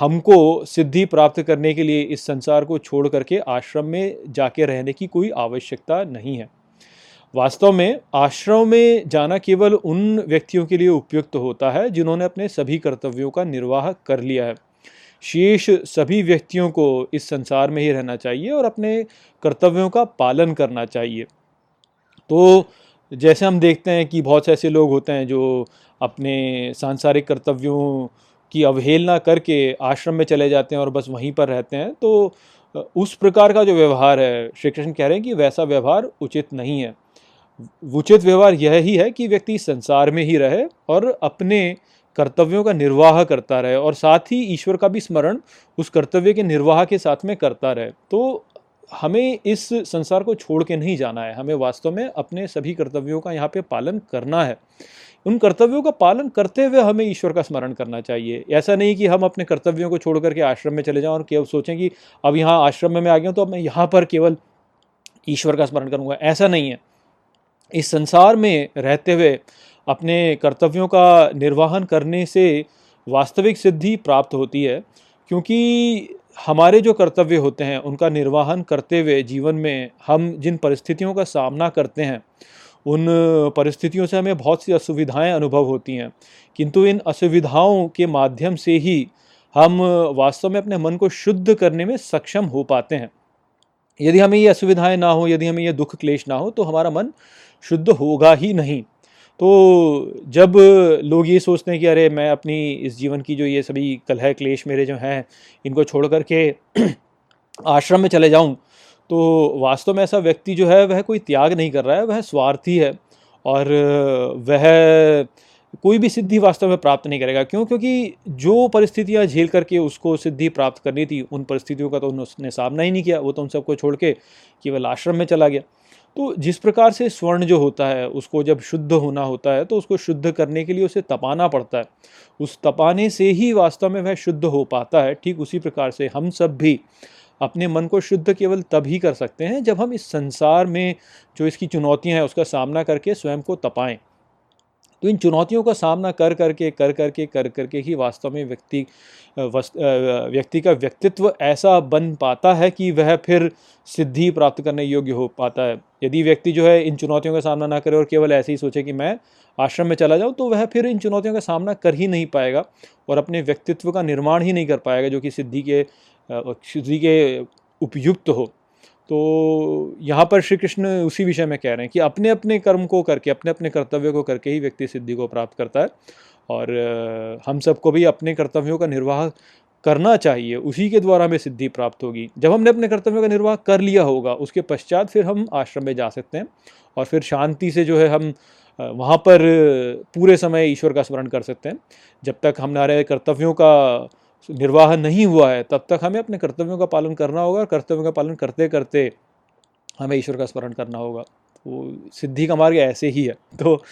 हमको सिद्धि प्राप्त करने के लिए इस संसार को छोड़ करके आश्रम में जाके रहने की कोई आवश्यकता नहीं है। वास्तव में आश्रम में जाना केवल उन व्यक्तियों के लिए उपयुक्त होता है जिन्होंने अपने सभी कर्तव्यों का निर्वाह कर लिया है। शेष सभी व्यक्तियों को इस संसार में ही रहना चाहिए और अपने कर्तव्यों का पालन करना चाहिए। तो जैसे हम देखते हैं कि बहुत से ऐसे लोग होते हैं जो अपने सांसारिक कर्तव्यों की अवहेलना करके आश्रम में चले जाते हैं और बस वहीं पर रहते हैं तो उस प्रकार का जो व्यवहार है श्री कृष्ण कह रहे हैं कि वैसा व्यवहार उचित नहीं है। उचित व्यवहार यह ही है कि व्यक्ति संसार में ही रहे और अपने कर्तव्यों का निर्वाह करता रहे और साथ ही ईश्वर का भी स्मरण उस कर्तव्य के निर्वाह के साथ में करता रहे। तो हमें इस संसार को छोड़ के नहीं जाना है, हमें वास्तव में अपने सभी कर्तव्यों का यहाँ पे पालन करना है। उन कर्तव्यों का पालन करते हुए हमें ईश्वर का स्मरण करना चाहिए। ऐसा नहीं कि हम अपने कर्तव्यों को छोड़ करके आश्रम में चले जाएँ और केवल सोचें कि अब यहाँ आश्रम में मैं आ गया हूँ तो अब मैं यहाँ पर केवल ईश्वर का स्मरण करूँगा। ऐसा नहीं है। इस संसार में रहते हुए अपने कर्तव्यों का निर्वाहन करने से वास्तविक सिद्धि प्राप्त होती है, क्योंकि हमारे जो कर्तव्य होते हैं, उनका निर्वाहन करते हुए जीवन में हम जिन परिस्थितियों का सामना करते हैं उन परिस्थितियों से हमें बहुत सी असुविधाएँ अनुभव होती हैं। किंतु इन असुविधाओं के माध्यम से ही हम वास्तव में अपने मन को शुद्ध करने में सक्षम हो पाते हैं। यदि हमें ये असुविधाएँ ना हो, यदि हमें ये दुख क्लेश ना हो तो हमारा मन शुद्ध होगा ही नहीं। तो जब लोग ये सोचते हैं कि अरे, मैं अपनी इस जीवन की जो ये सभी कलह क्लेश मेरे जो हैं, इनको छोड़ करके [CLEARS THROAT] आश्रम में चले जाऊँ तो वास्तव में ऐसा व्यक्ति जो है, वह कोई त्याग नहीं कर रहा है, वह स्वार्थी है और वह कोई भी सिद्धि वास्तव में प्राप्त नहीं करेगा। क्यों? क्योंकि जो परिस्थितियाँ झेल करके उसको सिद्धि प्राप्त करनी थी, उन परिस्थितियों का तो उसने सामना ही नहीं किया, वो तो उन सबको छोड़ के केवल आश्रम में चला गया। तो जिस प्रकार से स्वर्ण जो होता है, उसको जब शुद्ध होना होता है तो उसको शुद्ध करने के लिए उसे तपाना पड़ता है। उस तपाने से ही वास्तव में वह शुद्ध हो पाता है, ठीक उसी प्रकार से हम सब भी अपने मन को शुद्ध केवल तभी कर सकते हैं जब हम इस संसार में जो इसकी चुनौतियाँ हैं, उसका सामना करके स्वयं को तपाएँ। तो इन चुनौतियों का सामना कर करके कर करके कर करके ही वास्तव में व्यक्ति व्यक्ति का व्यक्तित्व ऐसा बन पाता है कि वह फिर सिद्धि प्राप्त करने योग्य हो पाता है। यदि व्यक्ति जो है इन चुनौतियों का सामना ना करे और केवल ऐसे ही सोचे कि मैं आश्रम में चला जाऊँ तो वह फिर इन चुनौतियों का सामना कर ही नहीं पाएगा और अपने व्यक्तित्व का निर्माण ही नहीं कर पाएगा, जो कि सिद्धि के सिद्धि के उपयुक्त हो। तो यहाँ पर श्री कृष्ण उसी विषय में कह रहे हैं कि अपने अपने कर्म को करके अपने अपने कर्तव्य को करके ही व्यक्ति सिद्धि को प्राप्त करता है। और हम सबको भी अपने कर्तव्यों का निर्वाह करना चाहिए। उसी के द्वारा हमें सिद्धि प्राप्त होगी। जब हमने अपने कर्तव्यों का निर्वाह कर लिया होगा, उसके पश्चात फिर हम आश्रम में जा सकते हैं और फिर शांति से जो है हम वहाँ पर पूरे समय ईश्वर का स्मरण कर सकते हैं। जब तक हमारे कर्तव्यों का निर्वाह नहीं हुआ है, तब तक हमें अपने कर्तव्यों का पालन करना होगा और कर्तव्यों का पालन करते करते हमें ईश्वर का स्मरण करना होगा। वो सिद्धि का मार्ग ऐसे ही है। तो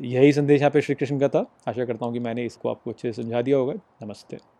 यही संदेश यहाँ पे श्री कृष्ण का था। आशा करता हूँ कि मैंने इसको आपको अच्छे से समझा दिया होगा। नमस्ते।